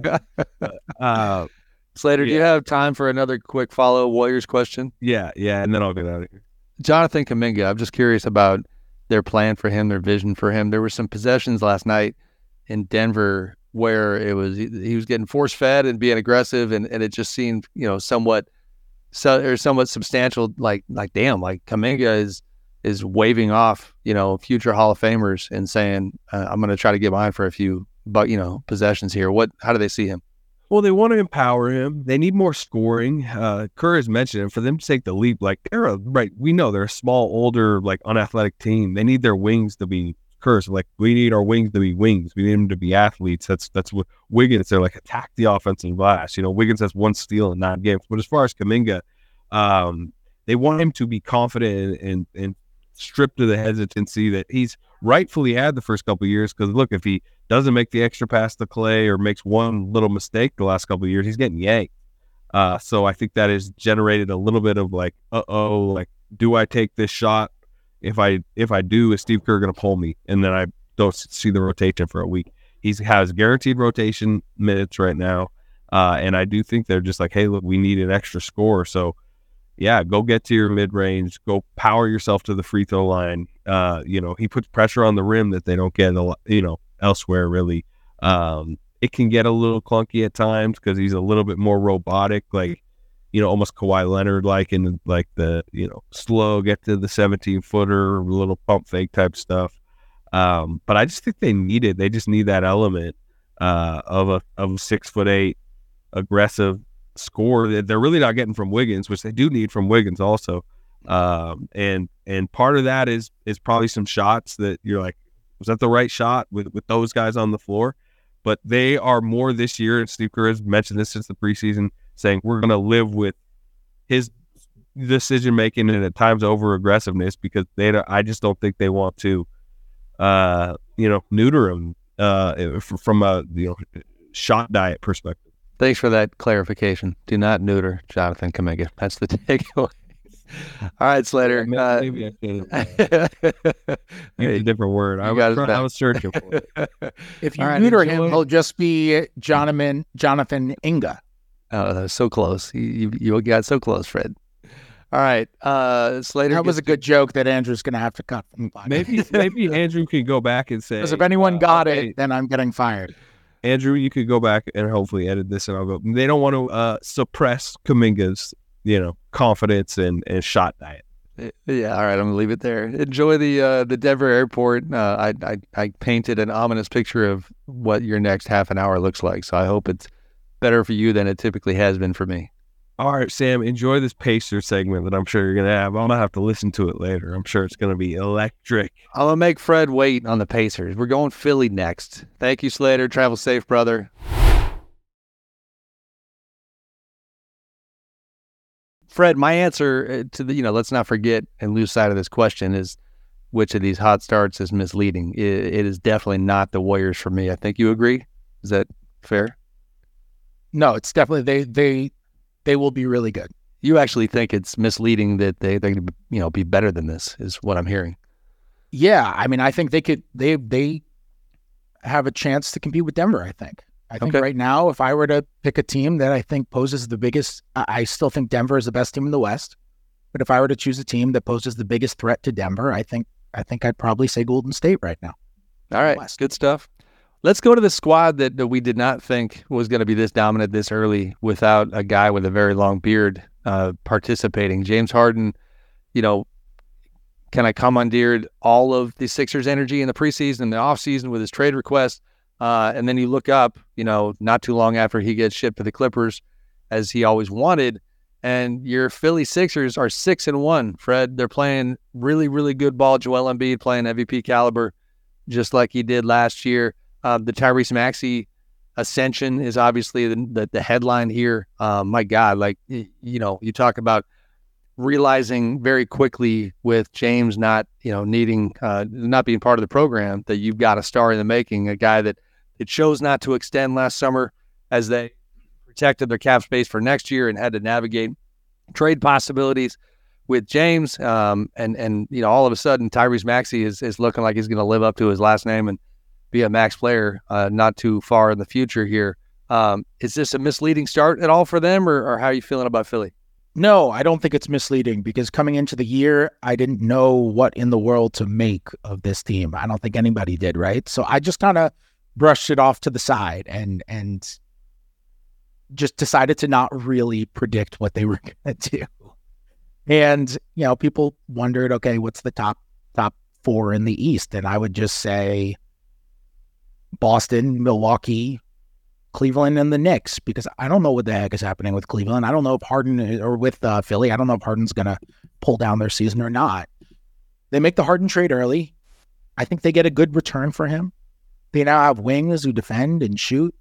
know. uh, Slater, do you have time for another quick follow Warriors question? yeah, yeah, and then I'll get out of here. Jonathan Kuminga, I'm just curious about their plan for him, their vision for him. There were some possessions last night in Denver where it was he was getting force fed and being aggressive, and, and it just seemed you know somewhat so or somewhat substantial. Like like damn, like Kuminga is is waving off you know future Hall of Famers and saying uh, I'm going to try to get mine for a few but you know possessions here. What how do they see him? Well, they want to empower him. They need more scoring. Uh, Kerr has mentioned it for them to take the leap. Like they're a, right, we know they're a small, older, like unathletic team. They need their wings to be Kerr's. Like we need our wings to be wings. We need them to be athletes. That's that's what Wiggins. They're like attack the offensive glass. You know, Wiggins has one steal in nine games. But as far as Kuminga, um, they want him to be confident and and, and stripped of the hesitancy that he's rightfully had the first couple years. Because look, if he doesn't make the extra pass to Clay or makes one little mistake the last couple years, he's getting yanked. Uh, so I think that has generated a little bit of like, uh oh, like, do I take this shot? If I if I do, is Steve Kerr going to pull me? And then I don't see the rotation for a week. He has guaranteed rotation minutes right now, uh, and I do think they're just like, hey, look, we need an extra score. So yeah, go get to your mid range, go power yourself to the free throw line. Uh, you know, he puts pressure on the rim that they don't get, a you know, elsewhere really. Um, it can get a little clunky at times because he's a little bit more robotic, like you know, almost Kawhi Leonard like in like the you know slow get to the 17 footer, little pump fake type stuff. Um, but I just think they need it. They just need that element uh, of a of a six foot eight aggressive score that they're really not getting from Wiggins, which they do need from Wiggins also. Um, and and part of that is is probably some shots that you're like, was that the right shot with with those guys on the floor? But they are more this year, and Steve Kerr has mentioned this since the preseason, saying we're going to live with his decision making and at times over aggressiveness because they don't, I just don't think they want to, uh, you know, neuter him uh, from a you know shot diet perspective. Thanks for that clarification. Do not neuter Jonathan Kuminga. That's the takeaway. All right, Slater. Uh, Maybe I should use a different word. I was, trying- I was searching for it. If you All right, neuter him, enjoy. he'll just be Jonathan Jonathan Inga. Oh, so close. You, you got so close, Fred. All right. Uh, Slater. That was a good joke that Andrew's going to have to cut from the podcast. Maybe maybe Andrew can go back and say. Because if anyone uh, got okay, it, then I'm getting fired. Andrew, you could go back and hopefully edit this, and I'll go. They don't want to uh, suppress Kuminga's, you know, confidence and, and shot diet. Yeah, all right. I'm gonna leave it there. Enjoy the uh, the Denver airport. Uh, I, I I painted an ominous picture of what your next half an hour looks like. So I hope it's better for you than it typically has been for me. All right, Sam, enjoy this Pacer segment that I'm sure you're gonna have. I'm gonna have to listen to it later. I'm sure it's gonna be electric. I'm gonna make Fred wait on the Pacers. We're going Philly next. Thank you, Slater. Travel safe, brother. Fred, my answer uh, to the you know, let's not forget and lose sight of this question is which of these hot starts is misleading. It, it is definitely not the Warriors for me. I think you agree. Is that fair? No, it's definitely they they they will be really good. You actually think it's misleading that they they you know be better than this is what I'm hearing. Yeah, I mean, I think they could they they have a chance to compete with Denver. I think. I think Okay. right now, if I were to pick a team that I think poses the biggest, I, still think Denver is the best team in the West. But if I were to choose a team that poses the biggest threat to Denver, I think I think I'd probably say Golden State right now. All right, West. good stuff. Let's go to the squad that, that we did not think was going to be this dominant this early without a guy with a very long beard uh, participating. James Harden, you know, kind of commandeered all of the Sixers' energy in the preseason and the offseason with his trade request. Uh, and then you look up, you know, not too long after he gets shipped to the Clippers, as he always wanted. And your Philly Sixers are six and one, Fred. They're playing really, really good ball. Joel Embiid playing MVP caliber, just like he did last year. Uh, the Tyrese Maxey ascension is obviously the, the, the headline here. Uh, my God, like, you know, you talk about realizing very quickly with James not, you know, needing, uh, not being part of the program that you've got a star in the making, a guy that it chose not to extend last summer as they protected their cap space for next year and had to navigate trade possibilities with James. Um, and, and, you know, all of a sudden Tyrese Maxey is, is looking like he's going to live up to his last name and be a max player uh, not too far in the future here. Um, is this a misleading start at all for them, or, or how are you feeling about Philly? No, I don't think it's misleading because coming into the year, I didn't know what in the world to make of this team. I don't think anybody did, right? So I just kind of brushed it off to the side and and just decided to not really predict what they were going to do. And you know, people wondered, okay, what's the top top four in the East? And I would just say Boston, Milwaukee, Cleveland and the Knicks because I don't know what the heck is happening with Cleveland. I don't know if Harden or with uh, Philly. I don't know if Harden's going to pull down their season or not. They make the Harden trade early. I think they get a good return for him. They now have wings who defend and shoot.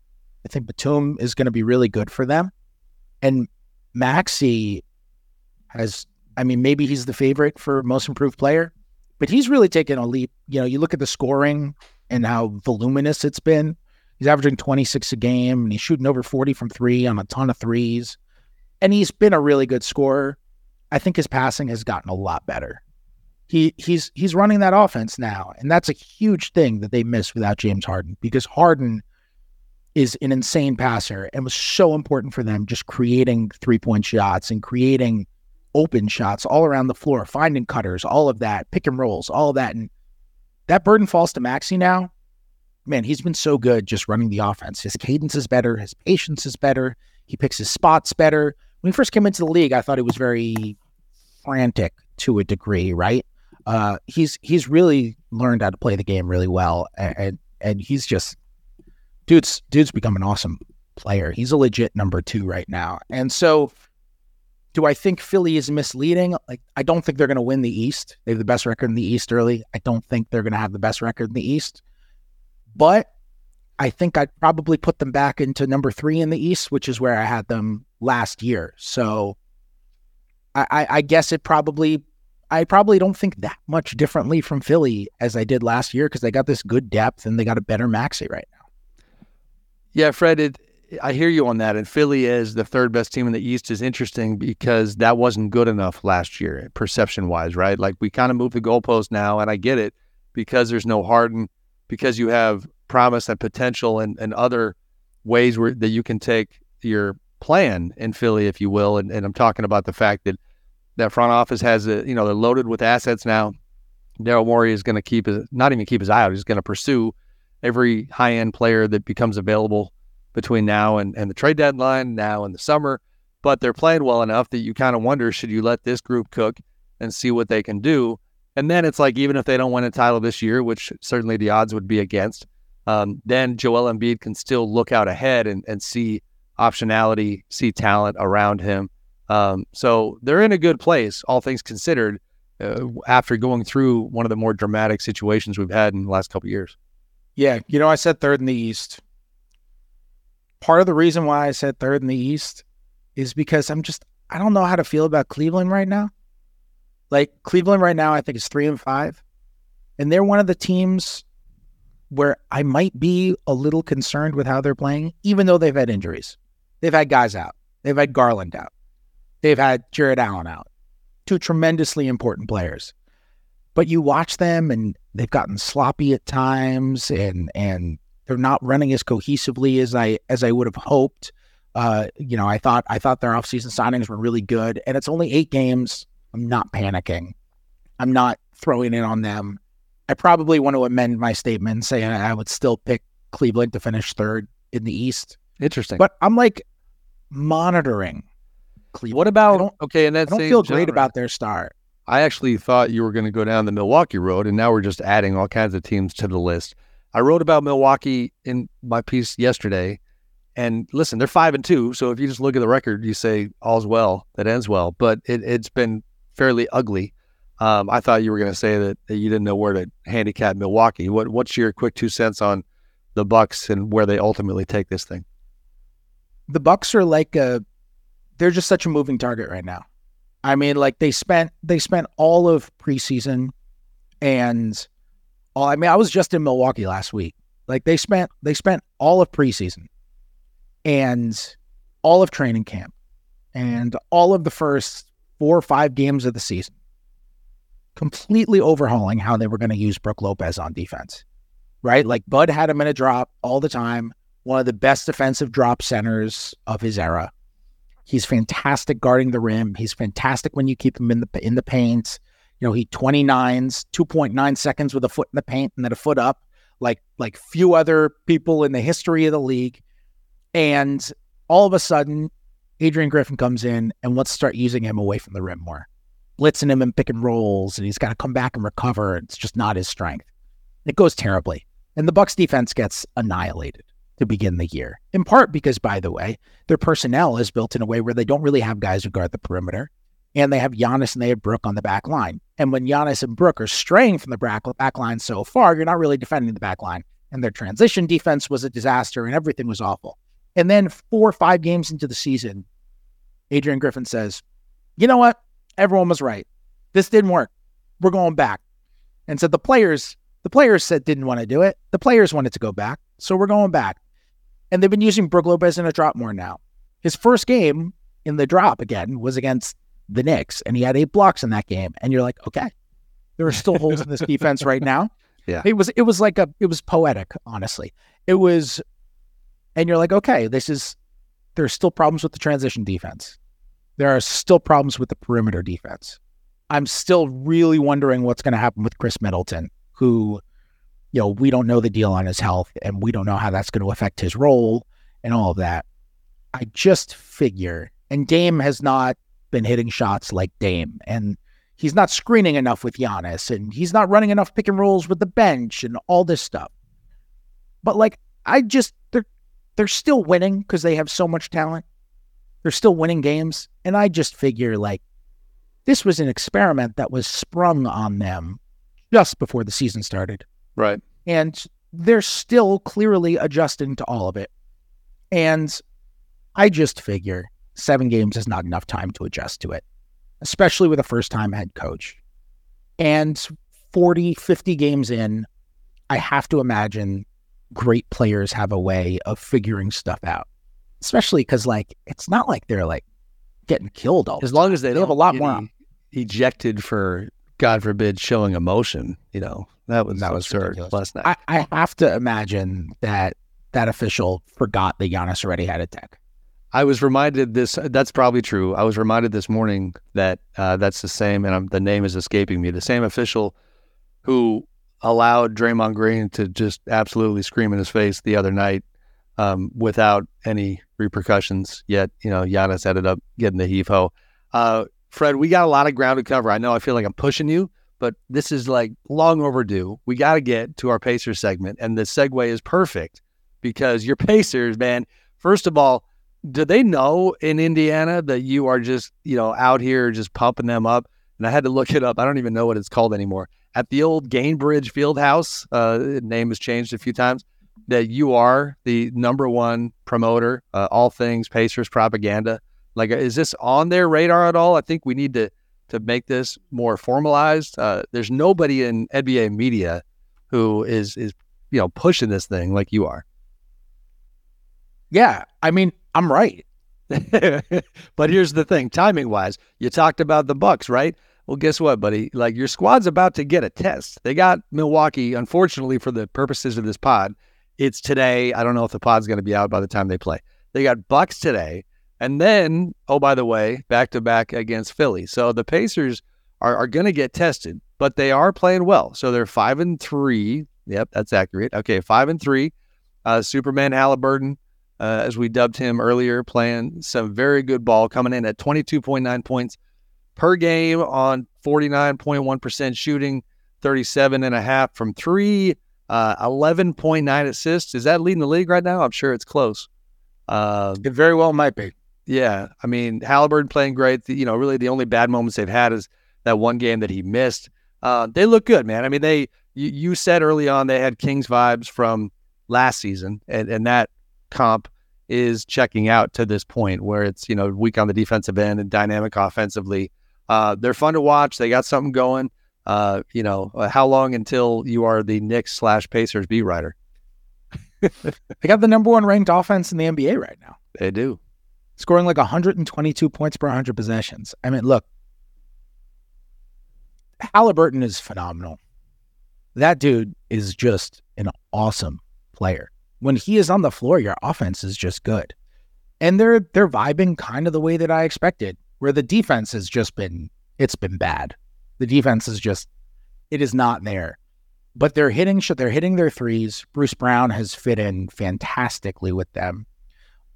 I think Batum is going to be really good for them. And Maxey has, I mean, maybe he's the favorite for most improved player, but he's really taken a leap. You know, you look at the scoring and how voluminous it's been. He's averaging 26 a game and he's shooting over 40 from three on a ton of threes. And he's been a really good scorer. I think his passing has gotten a lot better. He he's he's running that offense now. And that's a huge thing that they miss without James Harden because Harden is an insane passer and was so important for them just creating three-point shots and creating open shots all around the floor, finding cutters, all of that, pick and rolls, all of that. And that burden falls to Maxey now man, he's been so good just running the offense. His cadence is better, his patience is better, he picks his spots better. When he first came into the league, I thought he was very frantic to a degree, right? Uh, he's he's really learned how to play the game really well, and and, he's just dude's dude's become an awesome player. He's a legit number two right now, and so. Do I think Philly is misleading? Like, I don't think they're going to win the East. They have the best record in the East early. I don't think they're going to have the best record in the East but I think I'd probably put them back into number three in the East, which is where I had them last year. So I, I, I guess it probably, I probably don't think that much differently from Philly as I did last year because they got this good depth and they got a better Maxey right now. Yeah, Fred, it, I hear you on that. And Philly is the third best team in the East is interesting because that wasn't good enough last year, perception wise, right? Like we kind of moved the goalpost now, and I get it because there's no Harden, because you have promise and potential and, and other ways where that you can take your plan in Philly, if you will. And, and I'm talking about the fact that that front office has a, you know, they're loaded with assets now. Daryl Morey is going to keep his, not even keep his eye out. He's going to pursue every high end player that becomes available between now and, and the trade deadline, now in the summer. But they're playing well enough that you kind of wonder should you let this group cook and see what they can do? And then it's like, even if they don't win a title this year, which certainly the odds would be against, um, then Joel Embiid can still look out ahead and, and see optionality, see talent around him. Um, so they're in a good place, all things considered, uh, after going through one of the more dramatic situations we've had in the last couple years. Yeah, you know, I said third in the East. Part of the reason why I said third in the East is because I'm just I don't know how to feel about Cleveland right now. Like Cleveland right now, I think is three and five, and they're one of the teams where I might be a little concerned with how they're playing, even though they've had injuries. They've had guys out. They've had Garland out. They've had Jarrett Allen out. Two tremendously important players. But you watch them and they've gotten sloppy at times and and they're not running as cohesively as I as I would have hoped. Uh, you know, I thought I thought their offseason signings were really good, and it's only eight games. I'm not panicking. I'm not throwing in on them. I probably want to amend my statement saying I would still pick Cleveland to finish third in the East. Interesting. But I'm like monitoring Cleveland. What about okay? And that's I don't feel great about their start. I actually thought you were going to go down the Milwaukee road, and now we're just adding all kinds of teams to the list. I wrote about Milwaukee in my piece yesterday, and listen, they're five and two. So if you just look at the record, you say all's well that ends well. But it, has been fairly ugly. Um, I thought you were going to say that, that, you didn't know where to handicap Milwaukee. What What's your quick two cents on the Bucks and where they ultimately take this thing? The Bucks are like a, they're just such a moving target right now. I mean, like they spent they spent all of preseason and all. I mean, I was just in Milwaukee last week. Like they spent they spent all of preseason and all of training camp and all of the first four or five games of the season, completely overhauling how they were going to use Brook Lopez on defense. Right? Like Bud had him in a drop all the time, one of the best defensive drop centers of his era. He's fantastic guarding the rim. He's fantastic when you keep him in the in the paint. You know, he 29s, 2.9 seconds with a foot in the paint and then a foot up, like like few other people in the history of the league. And all of a sudden, Adrian Griffin comes in and to start using him away from the rim more, blitzing him and pick and rolls, and he's got to come back and recover. It's just not his strength. It goes terribly, and the Bucks defense gets annihilated to begin the year. In part because, by the way, their personnel is built in a way where they don't really have guys who guard the perimeter, and they have Giannis and they have Brook on the back line. And when Giannis and Brook are straying from the back, line so far, you're not really defending the back line. And their transition defense was a disaster, and everything was awful. And then four or five games into the season, Adrian Griffin says, "You know what? Everyone was right. This didn't work. We're going back." And so the players, the players said didn't want to do it. The players wanted to go back, so we're going back. And they've been using Brook Lopez in a drop more now. His first game in the drop again was against the Knicks, and he had eight blocks in that game. And you're like, okay, there are still holes in this defense right now. Yeah, it was it was like a it was poetic, honestly. It was, and you're like, okay, this is. There's still problems with the transition defense. There are still problems with the perimeter defense. I'm still really wondering what's going to happen with Khris Middleton, who you know, we don't know the deal on his health and we don't know how that's going to affect his role and all of that. I just figure, and Dame has not been hitting shots like Dame, and he's not screening enough with Giannis, and he's not running enough pick and rolls with the bench and all this stuff. But like, I just they're they're still winning because they have so much talent. They're still winning games, and I just figure like this was an experiment that was sprung on them just before the season started. Right. And they're still clearly adjusting to all of it. And I just figure seven games is not enough time to adjust to it, especially with a first time head coach. And 40, 50 games in, I have to imagine great players have a way of figuring stuff out, especially because, like, it's not like they're like getting killed all As long as they, they have a lot more. Ejected for God forbid, showing emotion. You know, that was that was absurd ridiculous. last night. I, I have to imagine that that official forgot that Giannis already had a tech. I was reminded this. That's probably true. I was reminded this morning that uh, that's the same, and I'm, the name is escaping me. The same official who allowed Draymond Green to just absolutely scream in his face the other night um, without any repercussions. Yet, you know, Giannis ended up getting the heave ho. Uh, Fred, we got a lot of ground to cover. I know I feel like I'm pushing you, but this is like long overdue. We got to get to our Pacers segment, and the segue is perfect because your Pacers, man. First of all, do they know in Indiana that you are just, you know, out here just pumping them up? And I had to look it up. I don't even know what it's called anymore. At the old Gainbridge Fieldhouse, uh, name has changed a few times. That you are the number one promoter, uh, all things Pacers propaganda. Like, is this on their radar at all? I think we need to to make this more formalized. Uh, there's nobody in NBA media who is is you know pushing this thing like you are. Yeah, I mean, I'm right. but here's the thing, timing wise, you talked about the Bucks, right? Well, guess what, buddy? Like your squad's about to get a test. They got Milwaukee, unfortunately, for the purposes of this pod. It's today. I don't know if the pod's going to be out by the time they play. They got Bucks today, and then, oh by the way, back to back against Philly. So the Pacers are, are going to get tested, but they are playing well. So they're five and three. Yep, that's accurate. Okay, five and three. Uh, Superman Halliburton uh, as we dubbed him earlier, playing some very good ball, coming in at 22.9 points per game on 49.1% shooting, 37 and a half from three, uh, 11.9 assists. Is that leading the league right now? I'm sure it's close. Uh, it very well might be. Yeah. I mean, Halliburton playing great. You know, really the only bad moments they've had is that one game that he missed. Uh, they look good, man. I mean, they, you, you said early on they had Kings vibes from last season, and, and that comp is checking out to this point where it's, you know, weak on the defensive end and dynamic offensively. Uh, they're fun to watch. They got something going. Uh, you know, uh, how long until you are the Knicks slash Pacers beat writer? they got the number one ranked offense in the NBA right now. They do. Scoring like 122 points per 100 possessions. I mean, look, Halliburton is phenomenal. That dude is just an awesome player when he is on the floor, your offense is just good. And they're they're vibing kind of the way that I expected, where the defense has just been it's been bad. The defense is just it is not there. But they're hitting they're hitting their threes. Bruce Brown has fit in fantastically with them.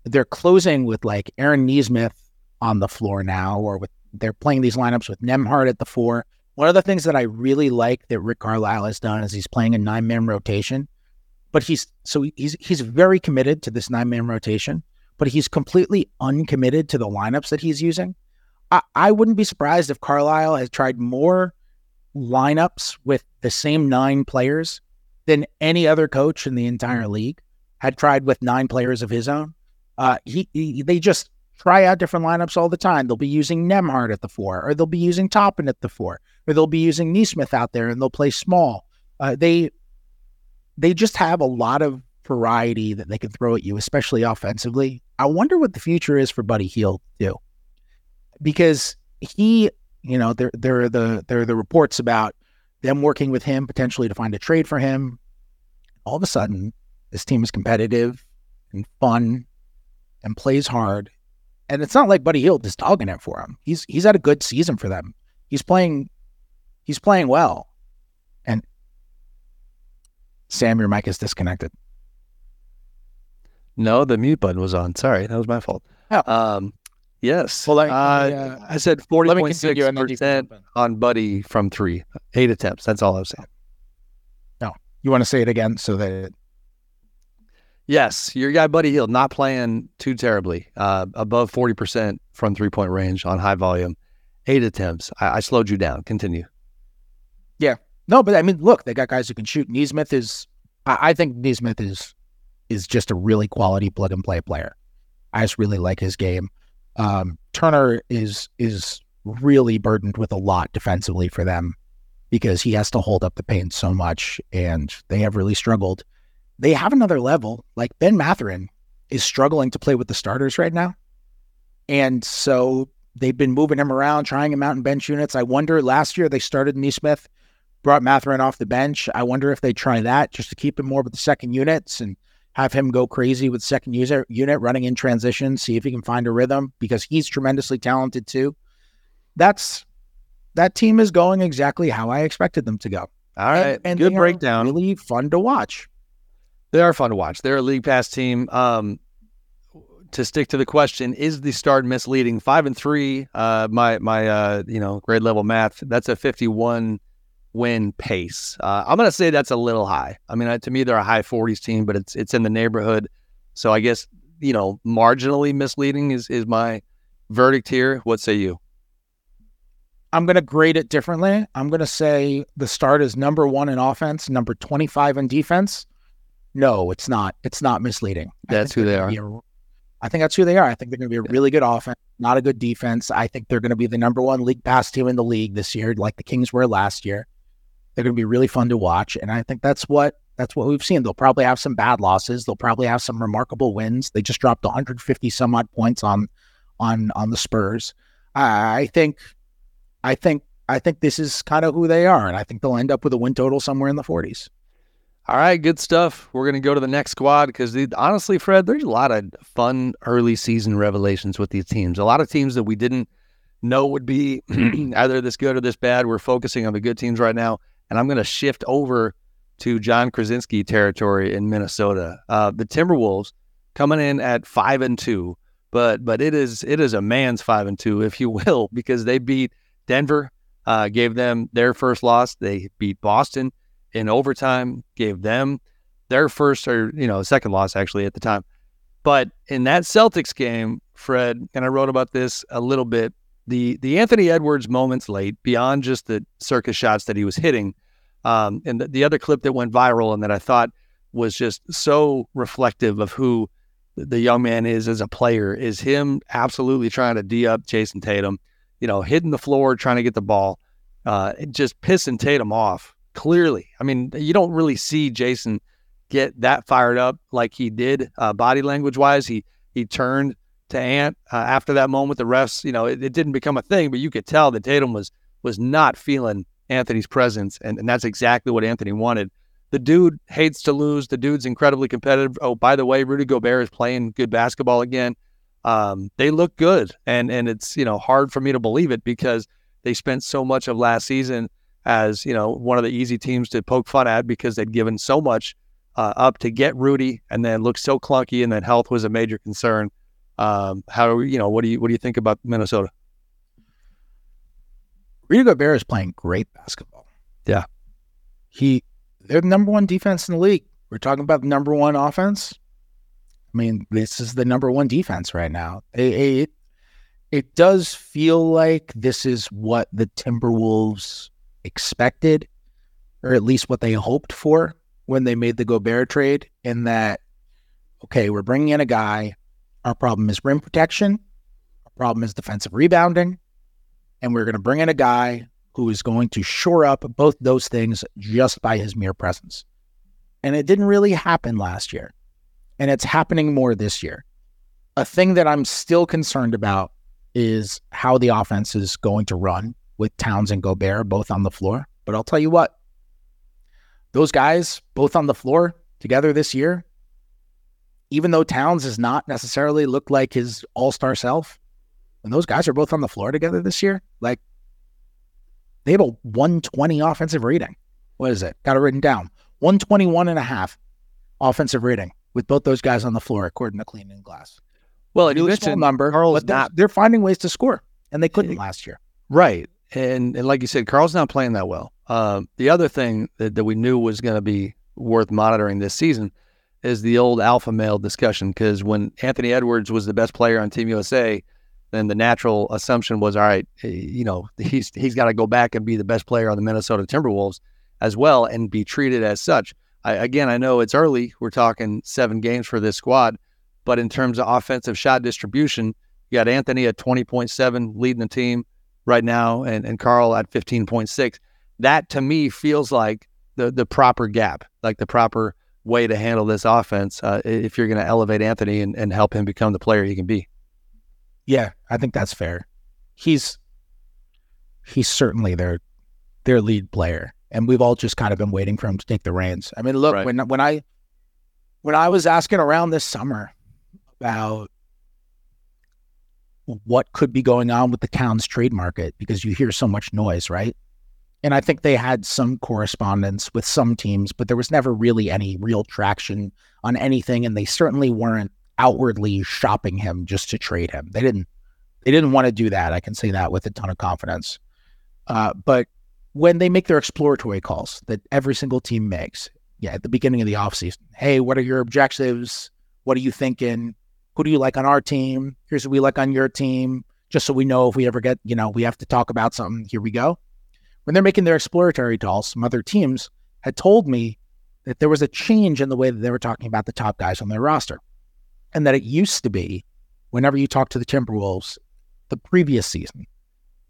They're closing with like Aaron Nesmith on the floor now, or with they're playing these lineups with Nembhard at the four. One of the things that I really like that Rick Carlisle has done is he's playing a nine man rotation but he's so he's he's very committed to this nine man rotation, but he's completely uncommitted to the lineups that he's using. I, I wouldn't be surprised if Carlisle has tried more lineups with the same nine players than any other coach in the entire league had tried with nine players of his own. Uh, he, he they just try out different lineups all the time. They'll be using Nembhard at the four, or they'll be using Toppin at the four, or they'll be using Nesmith out there and they'll play small. Uh, they they just have a lot of variety that they can throw at you, especially offensively. I wonder what the future is for Buddy Hield too, because he, you know, there there are the there are the reports about them working with him potentially to find a trade for him. All of a sudden, this team is competitive and fun and plays hard, and it's not like Buddy Hield is dogging it for him. He's he's had a good season for them. He's playing he's playing well. Sam, your mic is disconnected. No, the mute button was on. Sorry, that was my fault. Oh. Um, yes. Well, I, uh, uh, I said forty point six percent on Buddy from three, eight attempts. That's all I was saying. No, you want to say it again so that. It... Yes, your guy Buddy Hield not playing too terribly. Uh, above forty percent from three point range on high volume, eight attempts. I, I slowed you down. Continue. No, but I mean, look, they got guys who can shoot. Nesmith is, I, I think Nesmith is is just a really quality plug and play player. I just really like his game. Um, Turner is is really burdened with a lot defensively for them because he has to hold up the paint so much, and they have really struggled. They have another level. Like Ben Mathurin is struggling to play with the starters right now, and so they've been moving him around, trying him out in bench units. I wonder. Last year they started Nesmith brought Mathurin off the bench. I wonder if they try that just to keep him more with the second units and have him go crazy with second user unit running in transition, see if he can find a rhythm because he's tremendously talented too. That's that team is going exactly how I expected them to go. All right, and, and good breakdown. Really fun to watch. They are fun to watch. They're a league pass team. Um, to stick to the question, is the start misleading? Five and three. Uh, my my uh, you know grade level math. That's a fifty-one win pace. Uh, I'm going to say that's a little high. I mean, to me, they're a high 40s team, but it's it's in the neighborhood. So I guess you know, marginally misleading is is my verdict here. What say you? I'm going to grade it differently. I'm going to say the start is number one in offense, number 25 in defense. No, it's not. It's not misleading. That's who they are. A, I think that's who they are. I think they're going to be a really good offense, not a good defense. I think they're going to be the number one league pass team in the league this year, like the Kings were last year. They're going to be really fun to watch, and I think that's what that's what we've seen. They'll probably have some bad losses. They'll probably have some remarkable wins. They just dropped 150 some odd points on on on the Spurs. I think, I think, I think this is kind of who they are, and I think they'll end up with a win total somewhere in the 40s. All right, good stuff. We're going to go to the next squad because honestly, Fred, there's a lot of fun early season revelations with these teams. A lot of teams that we didn't know would be either this good or this bad. We're focusing on the good teams right now and I'm going to shift over to Jon Krawczynski territory in Minnesota. Uh, the Timberwolves coming in at five and two, but but it is it is a man's five and two, if you will, because they beat Denver, uh, gave them their first loss. They beat Boston in overtime, gave them their first or you know second loss actually at the time. But in that Celtics game, Fred and I wrote about this a little bit the the Anthony Edwards moments late beyond just the circus shots that he was hitting, um, and the, the, other clip that went viral and that I thought was just so reflective of who the young man is as a player is him absolutely trying to d up Jayson Tatum, you know, hitting the floor trying to get the ball, uh, just pissing Tatum off. Clearly, I mean, you don't really see Jason get that fired up like he did uh, body language wise. He he turned to Ant uh, after that moment. The refs, you know, it, it, didn't become a thing, but you could tell that Tatum was was not feeling Anthony's presence, and, and that's exactly what Anthony wanted. The dude hates to lose. The dude's incredibly competitive. Oh, by the way, Rudy Gobert is playing good basketball again. Um, they look good, and and it's you know hard for me to believe it because they spent so much of last season as you know one of the easy teams to poke fun at because they'd given so much uh, up to get Rudy, and then looked so clunky, and then health was a major concern. Um, how you know what do you what do you think about Minnesota? Rudy Gobert is playing great basketball. Yeah, he they're the number one defense in the league. We're talking about the number one offense. I mean, this is the number one defense right now. It, it, it does feel like this is what the Timberwolves expected, or at least what they hoped for when they made the Gobert trade. In that, okay, we're bringing in a guy our problem is rim protection. Our problem is defensive rebounding. And we're going to bring in a guy who is going to shore up both those things just by his mere presence. And it didn't really happen last year. And it's happening more this year. A thing that I'm still concerned about is how the offense is going to run with Towns and Gobert both on the floor. But I'll tell you what, those guys both on the floor together this year even though Towns does not necessarily look like his all star self, and those guys are both on the floor together this year, like they have a 120 offensive rating. What is it? Got it written down 121 and a half offensive rating with both those guys on the floor, according to Cleaning the Glass. Well, and you mentioned number, Karl's but not, they're finding ways to score, and they couldn't last year. Right. And, and like you said, Karl's not playing that well. Uh, the other thing that, that we knew was going to be worth monitoring this season is the old alpha male discussion because when Anthony Edwards was the best player on Team USA, then the natural assumption was, all right, eh, you know, he's he's got to go back and be the best player on the Minnesota Timberwolves as well and be treated as such. I, again, I know it's early. We're talking seven games for this squad, but in terms of offensive shot distribution, you got Anthony at 20.7 leading the team right now and, and Karl at 15.6. That to me feels like the the proper gap, like the proper way to handle this offense uh, if you're going to elevate Anthony and, and help him become the player he can be. Yeah, I think that's fair. He's he's certainly their their lead player, and we've all just kind of been waiting for him to take the reins. I mean, look right. when when I when I was asking around this summer about what could be going on with the Towns trade market, because you hear so much noise, right? And I think they had some correspondence with some teams, but there was never really any real traction on anything. And they certainly weren't outwardly shopping him just to trade him. They didn't they didn't want to do that. I can say that with a ton of confidence. Uh, but when they make their exploratory calls that every single team makes, yeah, at the beginning of the offseason, hey, what are your objectives? What are you thinking? Who do you like on our team? Here's what we like on your team, just so we know if we ever get, you know, we have to talk about something. Here we go. When they're making their exploratory calls, some other teams had told me that there was a change in the way that they were talking about the top guys on their roster. And that it used to be, whenever you talk to the Timberwolves the previous season,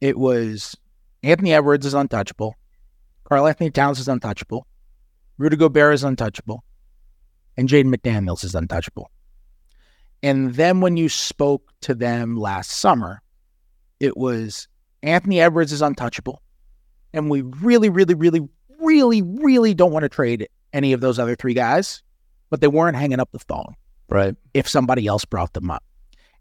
it was Anthony Edwards is untouchable. Karl-Anthony Towns is untouchable. Rudy Gobert is untouchable. And Jaden McDaniels is untouchable. And then when you spoke to them last summer, it was Anthony Edwards is untouchable. And we really, really, really, really, really don't want to trade any of those other three guys, but they weren't hanging up the phone. Right. If somebody else brought them up.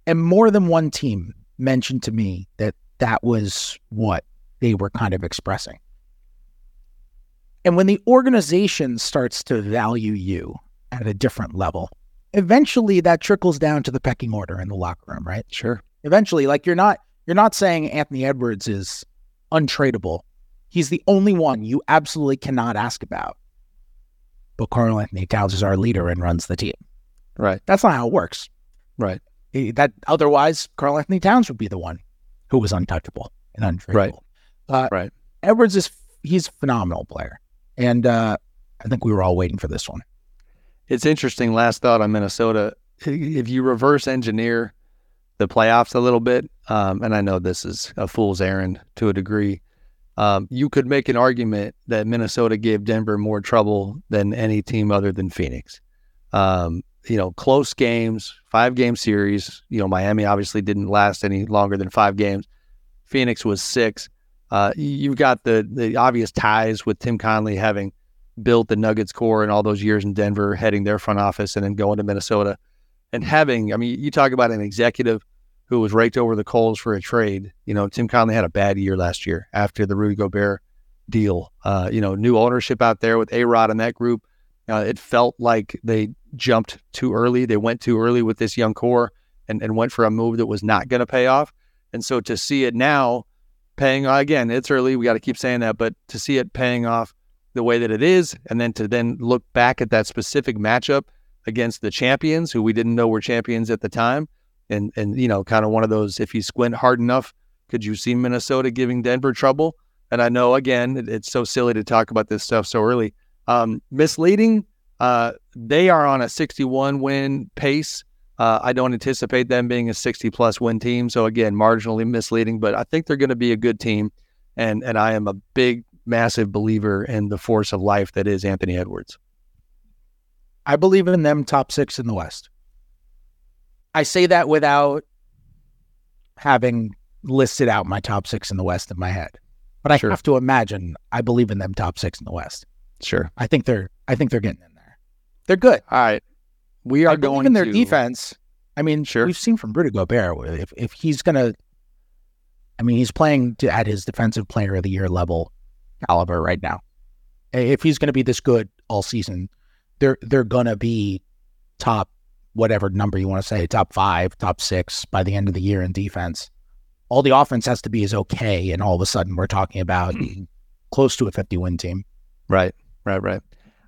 And more than one team mentioned to me that that was what they were kind of expressing. And when the organization starts to value you at a different level, eventually that trickles down to the pecking order in the locker room, right? Sure. Eventually, like you're not you're not saying Anthony Edwards is untradeable. He's the only one you absolutely cannot ask about. But Karl-Anthony Towns is our leader and runs the team. Right. That's not how it works. Right. That otherwise Karl-Anthony Towns would be the one who was untouchable and untradeable. Right. Uh, right. Edwards is he's a phenomenal player, and uh, I think we were all waiting for this one. It's interesting. Last thought on Minnesota: if you reverse engineer the playoffs a little bit, um, and I know this is a fool's errand to a degree, um, you could make an argument that Minnesota gave Denver more trouble than any team other than Phoenix. Um, you know, close games, five game series. You know, Miami obviously didn't last any longer than five games. Phoenix was six. Uh, you've got the the obvious ties with Tim Connelly having built the Nuggets core and all those years in Denver, heading their front office, and then going to Minnesota, and having. I mean, you talk about an executive who was raked over the coals for a trade. You know, Tim Connelly had a bad year last year after the Rudy Gobert deal. Uh, you know, new ownership out there with A Rod and that group. Uh, it felt like they jumped too early. They went too early with this young core and, and went for a move that was not going to pay off. And so to see it now paying again, it's early. We got to keep saying that, but to see it paying off the way that it is, and then to then look back at that specific matchup against the champions who we didn't know were champions at the time, and and you know, kind of one of those. If you squint hard enough, could you see Minnesota giving Denver trouble? And I know again, it, it's so silly to talk about this stuff so early. Um, misleading. Uh, they are on a 61 win pace. Uh, I don't anticipate them being a 60 plus win team. So again, marginally misleading, but I think they're going to be a good team. And and I am a big, massive believer in the force of life that is Anthony Edwards. I believe in them top six in the West. I say that without having listed out my top six in the West in my head. But I sure. have to imagine I believe in them top six in the West. Sure. I think they're I think they're getting in there. They're good. All right. We are I going in their to... defense. I mean, sure. we've seen from Rudy Gobert if if he's gonna, I mean, he's playing to, at his defensive player of the year level caliber right now. If he's going to be this good all season, they're they're gonna be top whatever number you want to say, top five, top six by the end of the year in defense. All the offense has to be is okay, and all of a sudden we're talking about close to a fifty win team. Right, right, right.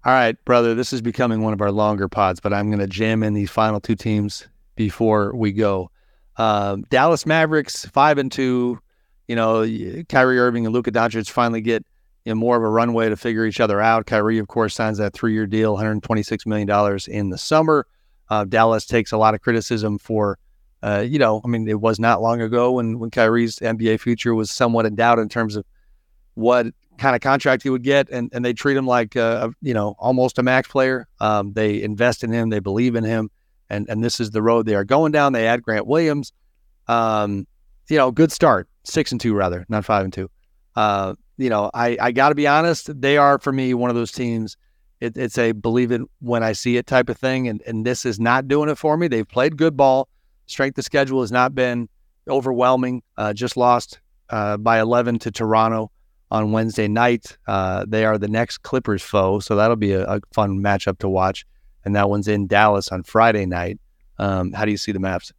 All right, brother, this is becoming one of our longer pods, but I'm going to jam in these final two teams before we go. Um, Dallas Mavericks, five and two. You know, Kyrie Irving and Luka Doncic finally get you know, more of a runway to figure each other out. Kyrie, of course, signs that three year deal, $126 million in the summer. Uh, Dallas takes a lot of criticism for, uh, you know, I mean, it was not long ago when, when Kyrie's NBA future was somewhat in doubt in terms of what kind of contract he would get, and, and they treat him like a, you know almost a max player. Um, they invest in him, they believe in him, and and this is the road they are going down. They add Grant Williams. Um, you know, good start, six and two rather, not five and two. Uh, you know, I I got to be honest, they are for me one of those teams It, it's a believe it when I see it type of thing, and and this is not doing it for me. They've played good ball. Strength of schedule has not been overwhelming. Uh, just lost uh, by 11 to Toronto on Wednesday night. Uh, they are the next Clippers foe, so that'll be a, a, fun matchup to watch. And that one's in Dallas on Friday night. Um, how do you see the Mavs?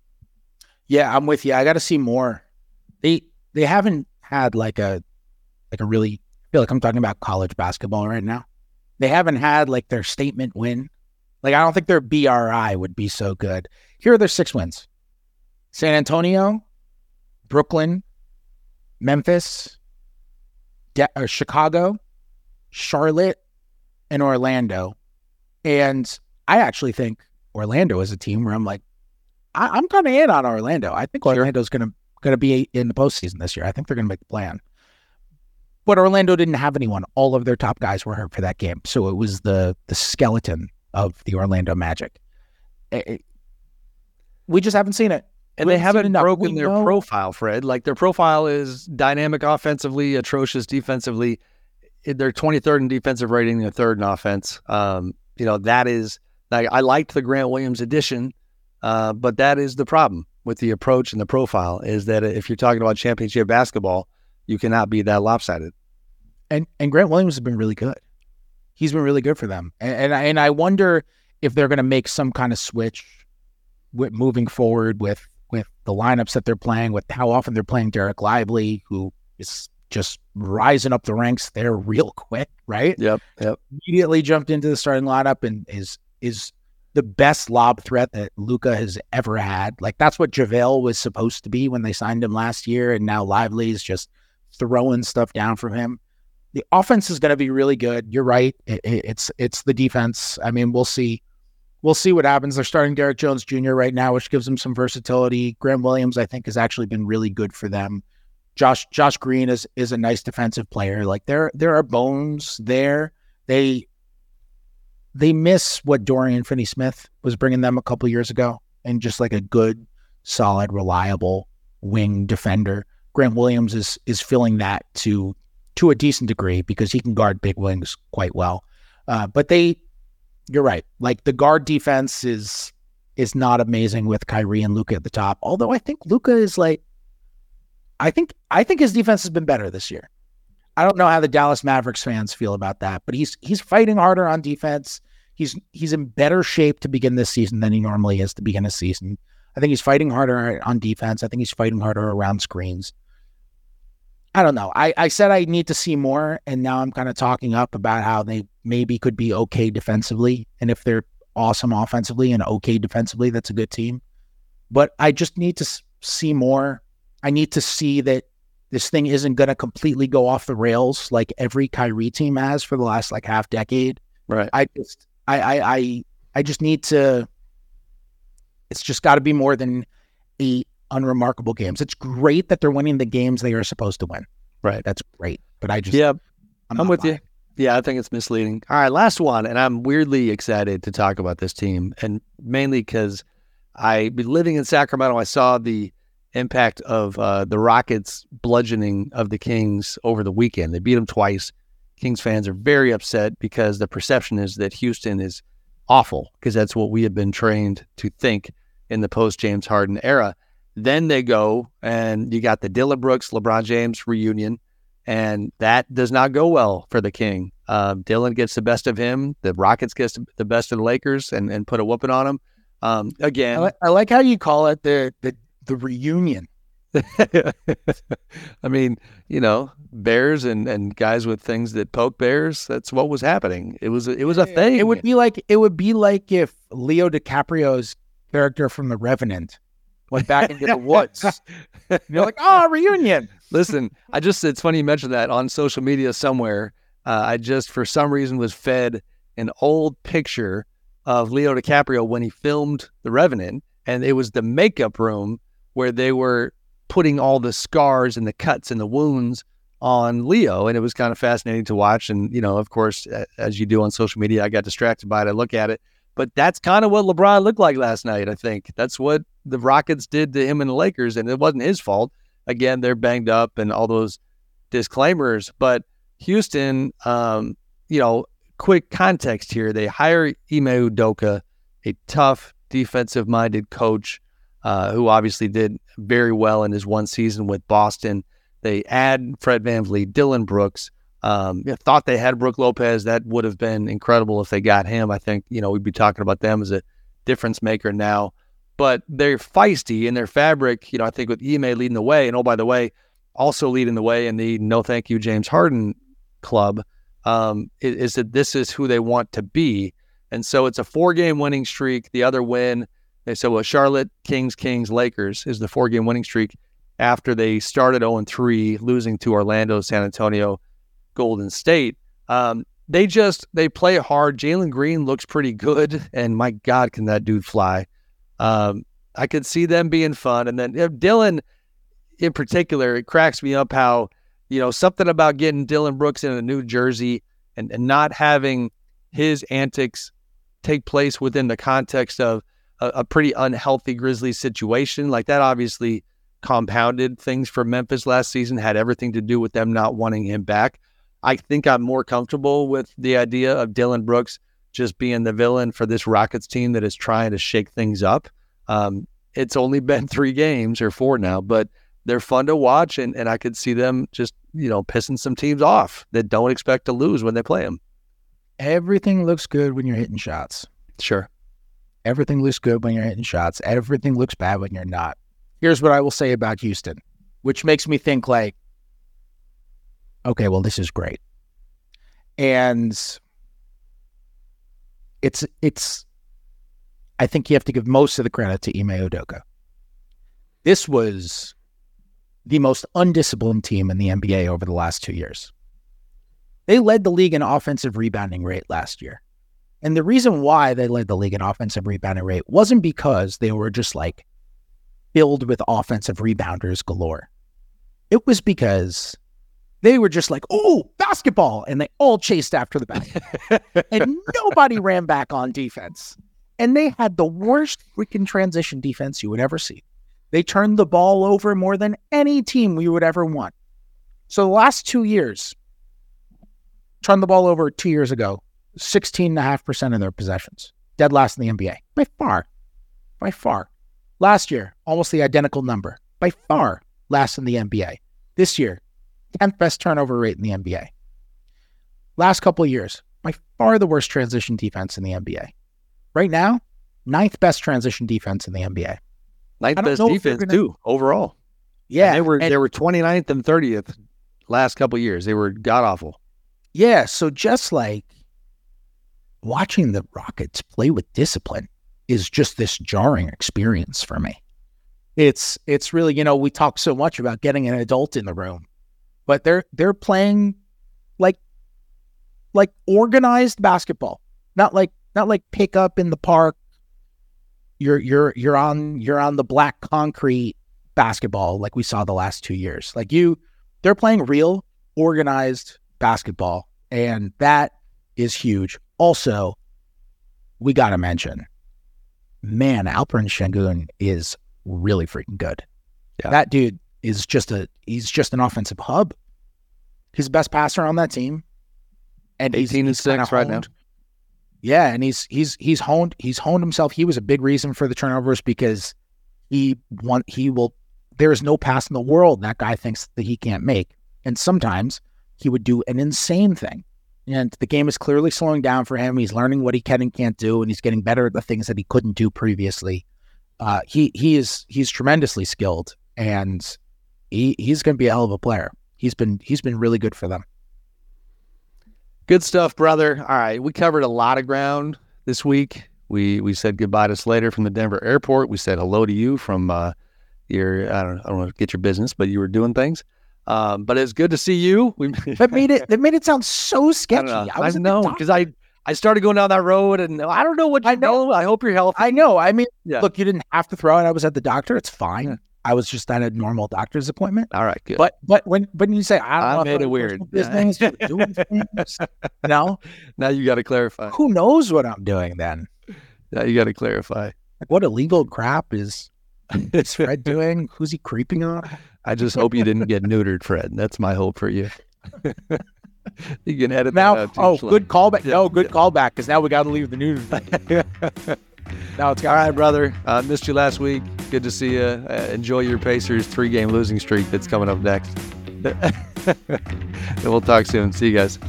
Yeah, I'm with you. I got to see more. They they haven't had like a like a really I feel like I'm talking about college basketball right now. They haven't had like their statement win. Like I don't think their BRI would be so good. Here are their six wins: San Antonio, Brooklyn, Memphis, De- uh, Chicago, Charlotte, and Orlando. And I actually think Orlando is a team where I'm like, I- am kind of in on Orlando. I think Orlando's going to going to be in the postseason this year. I think they're going to make the plan. But Orlando didn't have anyone. All of their top guys were hurt for that game, so it was the the skeleton of the Orlando Magic. It, it, we just haven't seen it. And they haven't broken their know. profile, Fred. Like their profile is dynamic offensively, atrocious defensively. They're 23rd in defensive rating, they're third in offense. Um, you know, that is like I liked the Grant Williams addition, uh, but that is the problem with the approach and the profile is that if you're talking about championship basketball, you cannot be that lopsided. And and Grant Williams has been really good. He's been really good for them. And and I, and I wonder if they're going to make some kind of switch with moving forward with with the lineups that they're playing, with how often they're playing Dereck Lively, who is just rising up the ranks there real quick, right? Yep. Yep. Immediately jumped into the starting lineup and is is the best lob threat that Luka has ever had. Like that's what JaVale was supposed to be when they signed him last year, and now Lively is just throwing stuff down from him. The offense is going to be really good. You're right. It, it, it's it's the defense. I mean, we'll see we'll see what happens. They're starting Derrick Jones Jr. right now, which gives them some versatility. Grant Williams, I think, has actually been really good for them. Josh Josh Green is is a nice defensive player. Like there there are bones there. They they miss what Dorian Finney Smith was bringing them a couple years ago, and just like a good, solid, reliable wing defender. Grant Williams is is filling that to to a decent degree because he can guard big wings quite well. Uh, but they you're right. Like the guard defense is is not amazing with Kyrie and Luka at the top. Although I think Luka is like I think I think his defense has been better this year. I don't know how the Dallas Mavericks fans feel about that, but he's he's fighting harder on defense. He's he's in better shape to begin this season than he normally is to begin a season. I think he's fighting harder on defense. I think he's fighting harder around screens. I don't know. I, I said I need to see more, and now I'm kind of talking up about how they maybe could be okay defensively. And if they're awesome offensively and okay defensively, that's a good team. But I just need to see more. I need to see that this thing isn't going to completely go off the rails like every Kyrie team has for the last like half decade. Right. I just, I, I, I, I just need to. It's just got to be more than eight unremarkable games. It's great that they're winning the games they are supposed to win. Right. That's great. But I just Yeah. I'm, I'm with buying. you. Yeah, I think it's misleading. All right, last one, and I'm weirdly excited to talk about this team, and mainly because I be living in Sacramento. I saw the impact of uh, the Rockets bludgeoning of the Kings over the weekend. They beat them twice. Kings fans are very upset because the perception is that Houston is awful because that's what we have been trained to think in the post James Harden era. Then they go and you got the Dillon Brooks, LeBron James reunion, and that does not go well for the King. Uh, Dillon gets the best of him. The Rockets gets the best of the Lakers and, and put a whooping on them. Um, again, I, li- I like how you call it the the, the reunion. I mean, you know, bears and, and guys with things that poke bears. That's what was happening. It was a, it was a thing. It would be like it would be like if Leo DiCaprio's character from The Revenant went back into the woods. you're like, oh, reunion. Listen, I just, it's funny you mentioned that on social media somewhere. Uh, I just, for some reason, was fed an old picture of Leo DiCaprio when he filmed The Revenant. And it was the makeup room where they were putting all the scars and the cuts and the wounds on Leo. And it was kind of fascinating to watch. And, you know, of course, as you do on social media, I got distracted by it. I look at it. But that's kind of what LeBron looked like last night, I think. That's what the Rockets did to him and the Lakers, and it wasn't his fault. Again, they're banged up and all those disclaimers. But Houston, um, you know, quick context here. They hire Ime Udoka, a tough defensive minded coach uh, who obviously did very well in his one season with Boston. They add Fred VanVleet, Dillon Brooks. Um, thought they had Brook Lopez. That would have been incredible if they got him. I think, you know, we'd be talking about them as a difference maker now. But they're feisty in their fabric, you know, I think with Ime leading the way. And oh, by the way, also leading the way in the no thank you, James Harden club, um, is, is that this is who they want to be. And so it's a four game winning streak. The other win they said, well, Charlotte, Kings, Kings, Lakers is the four game winning streak after they started 0 3, losing to Orlando, San Antonio, Golden State. Um, they just they play hard. Jalen Green looks pretty good, and my God, can that dude fly? Um, I could see them being fun, and then Dillon, in particular, it cracks me up how you know something about getting Dillon Brooks in a new jersey and, and not having his antics take place within the context of a, a pretty unhealthy Grizzlies situation. Like that obviously compounded things for Memphis last season, had everything to do with them not wanting him back. I think I'm more comfortable with the idea of Dillon Brooks just being the villain for this Rockets team that is trying to shake things up. Um, it's only been three games or four now, but they're fun to watch, and, and I could see them just you know pissing some teams off that don't expect to lose when they play them. Everything looks good when you're hitting shots. Sure. Everything looks good when you're hitting shots. Everything looks bad when you're not. Here's what I will say about Houston, which makes me think like, okay, well, this is great. And it's it's I think you have to give most of the credit to Ime Udoka. This was the most undisciplined team in the NBA over the last two years. They led the league in offensive rebounding rate last year. And the reason why they led the league in offensive rebounding rate wasn't because they were just like filled with offensive rebounders galore. It was because they were just like, oh, basketball. And they all chased after the basketball. and nobody ran back on defense. And they had the worst freaking transition defense you would ever see. They turned the ball over more than any team we would ever want. So the last two years, turned the ball over two years ago, 16.5% of their possessions, dead last in the NBA by far. By far. Last year, almost the identical number, by far last in the NBA. This year, 10th best turnover rate in the NBA. Last couple of years, by far the worst transition defense in the NBA. Right now, ninth best transition defense in the NBA. Ninth best defense gonna... too overall. Yeah, and they were and... they were 29th and 30th last couple years. They were god awful. Yeah, so just like watching the Rockets play with discipline is just this jarring experience for me. It's it's really, you know, we talk so much about getting an adult in the room, but they're they're playing like like organized basketball. Not like not like pick up in the park. You're you're you're on you're on the black concrete basketball like we saw the last 2 years. Like you they're playing real organized basketball and that is huge. Also, we got to mention, man, Alperen Sengun is really freaking good. Yeah. That dude is just a he's just an offensive hub. He's the best passer on that team. And 18 and 6 right now. Yeah, and he's he's he's honed he's honed himself. He was a big reason for the turnovers because he want he will there is no pass in the world that guy thinks that he can't make. And sometimes he would do an insane thing and the game is clearly slowing down for him. He's learning what he can and can't do, and he's getting better at the things that he couldn't do previously. Uh, he he is he's tremendously skilled, and he he's going to be a hell of a player. He's been he's been really good for them. Good stuff, brother. All right, we covered a lot of ground this week. We we said goodbye to Slater from the Denver airport. We said hello to you from uh, your I don't I don't want to get your business, but you were doing things. Um, but it's good to see you. We that made it that made it sound so sketchy. I, I, know because I I started going down that road and I don't know what I know. I hope you're healthy. I know. I mean, yeah. look, you didn't have to throw it. I was at the doctor. It's fine. Yeah. I was just at a normal doctor's appointment. All right, good. But but when when you say I don't I made it weird business, doing things, no. Now you got to clarify. Who knows what I'm doing then? Now you got to clarify. Like what illegal crap is is Fred doing? Who's he creeping on? I just hope you didn't get neutered, Fred. That's my hope for you. you can edit now. that out too, oh, good callback. Yeah. No, good callback because now we got to leave the news. Now it's All right, brother. Uh, missed you last week. Good to see you. Uh, enjoy your Pacers three game losing streak that's coming up next. and we'll talk soon. See you guys.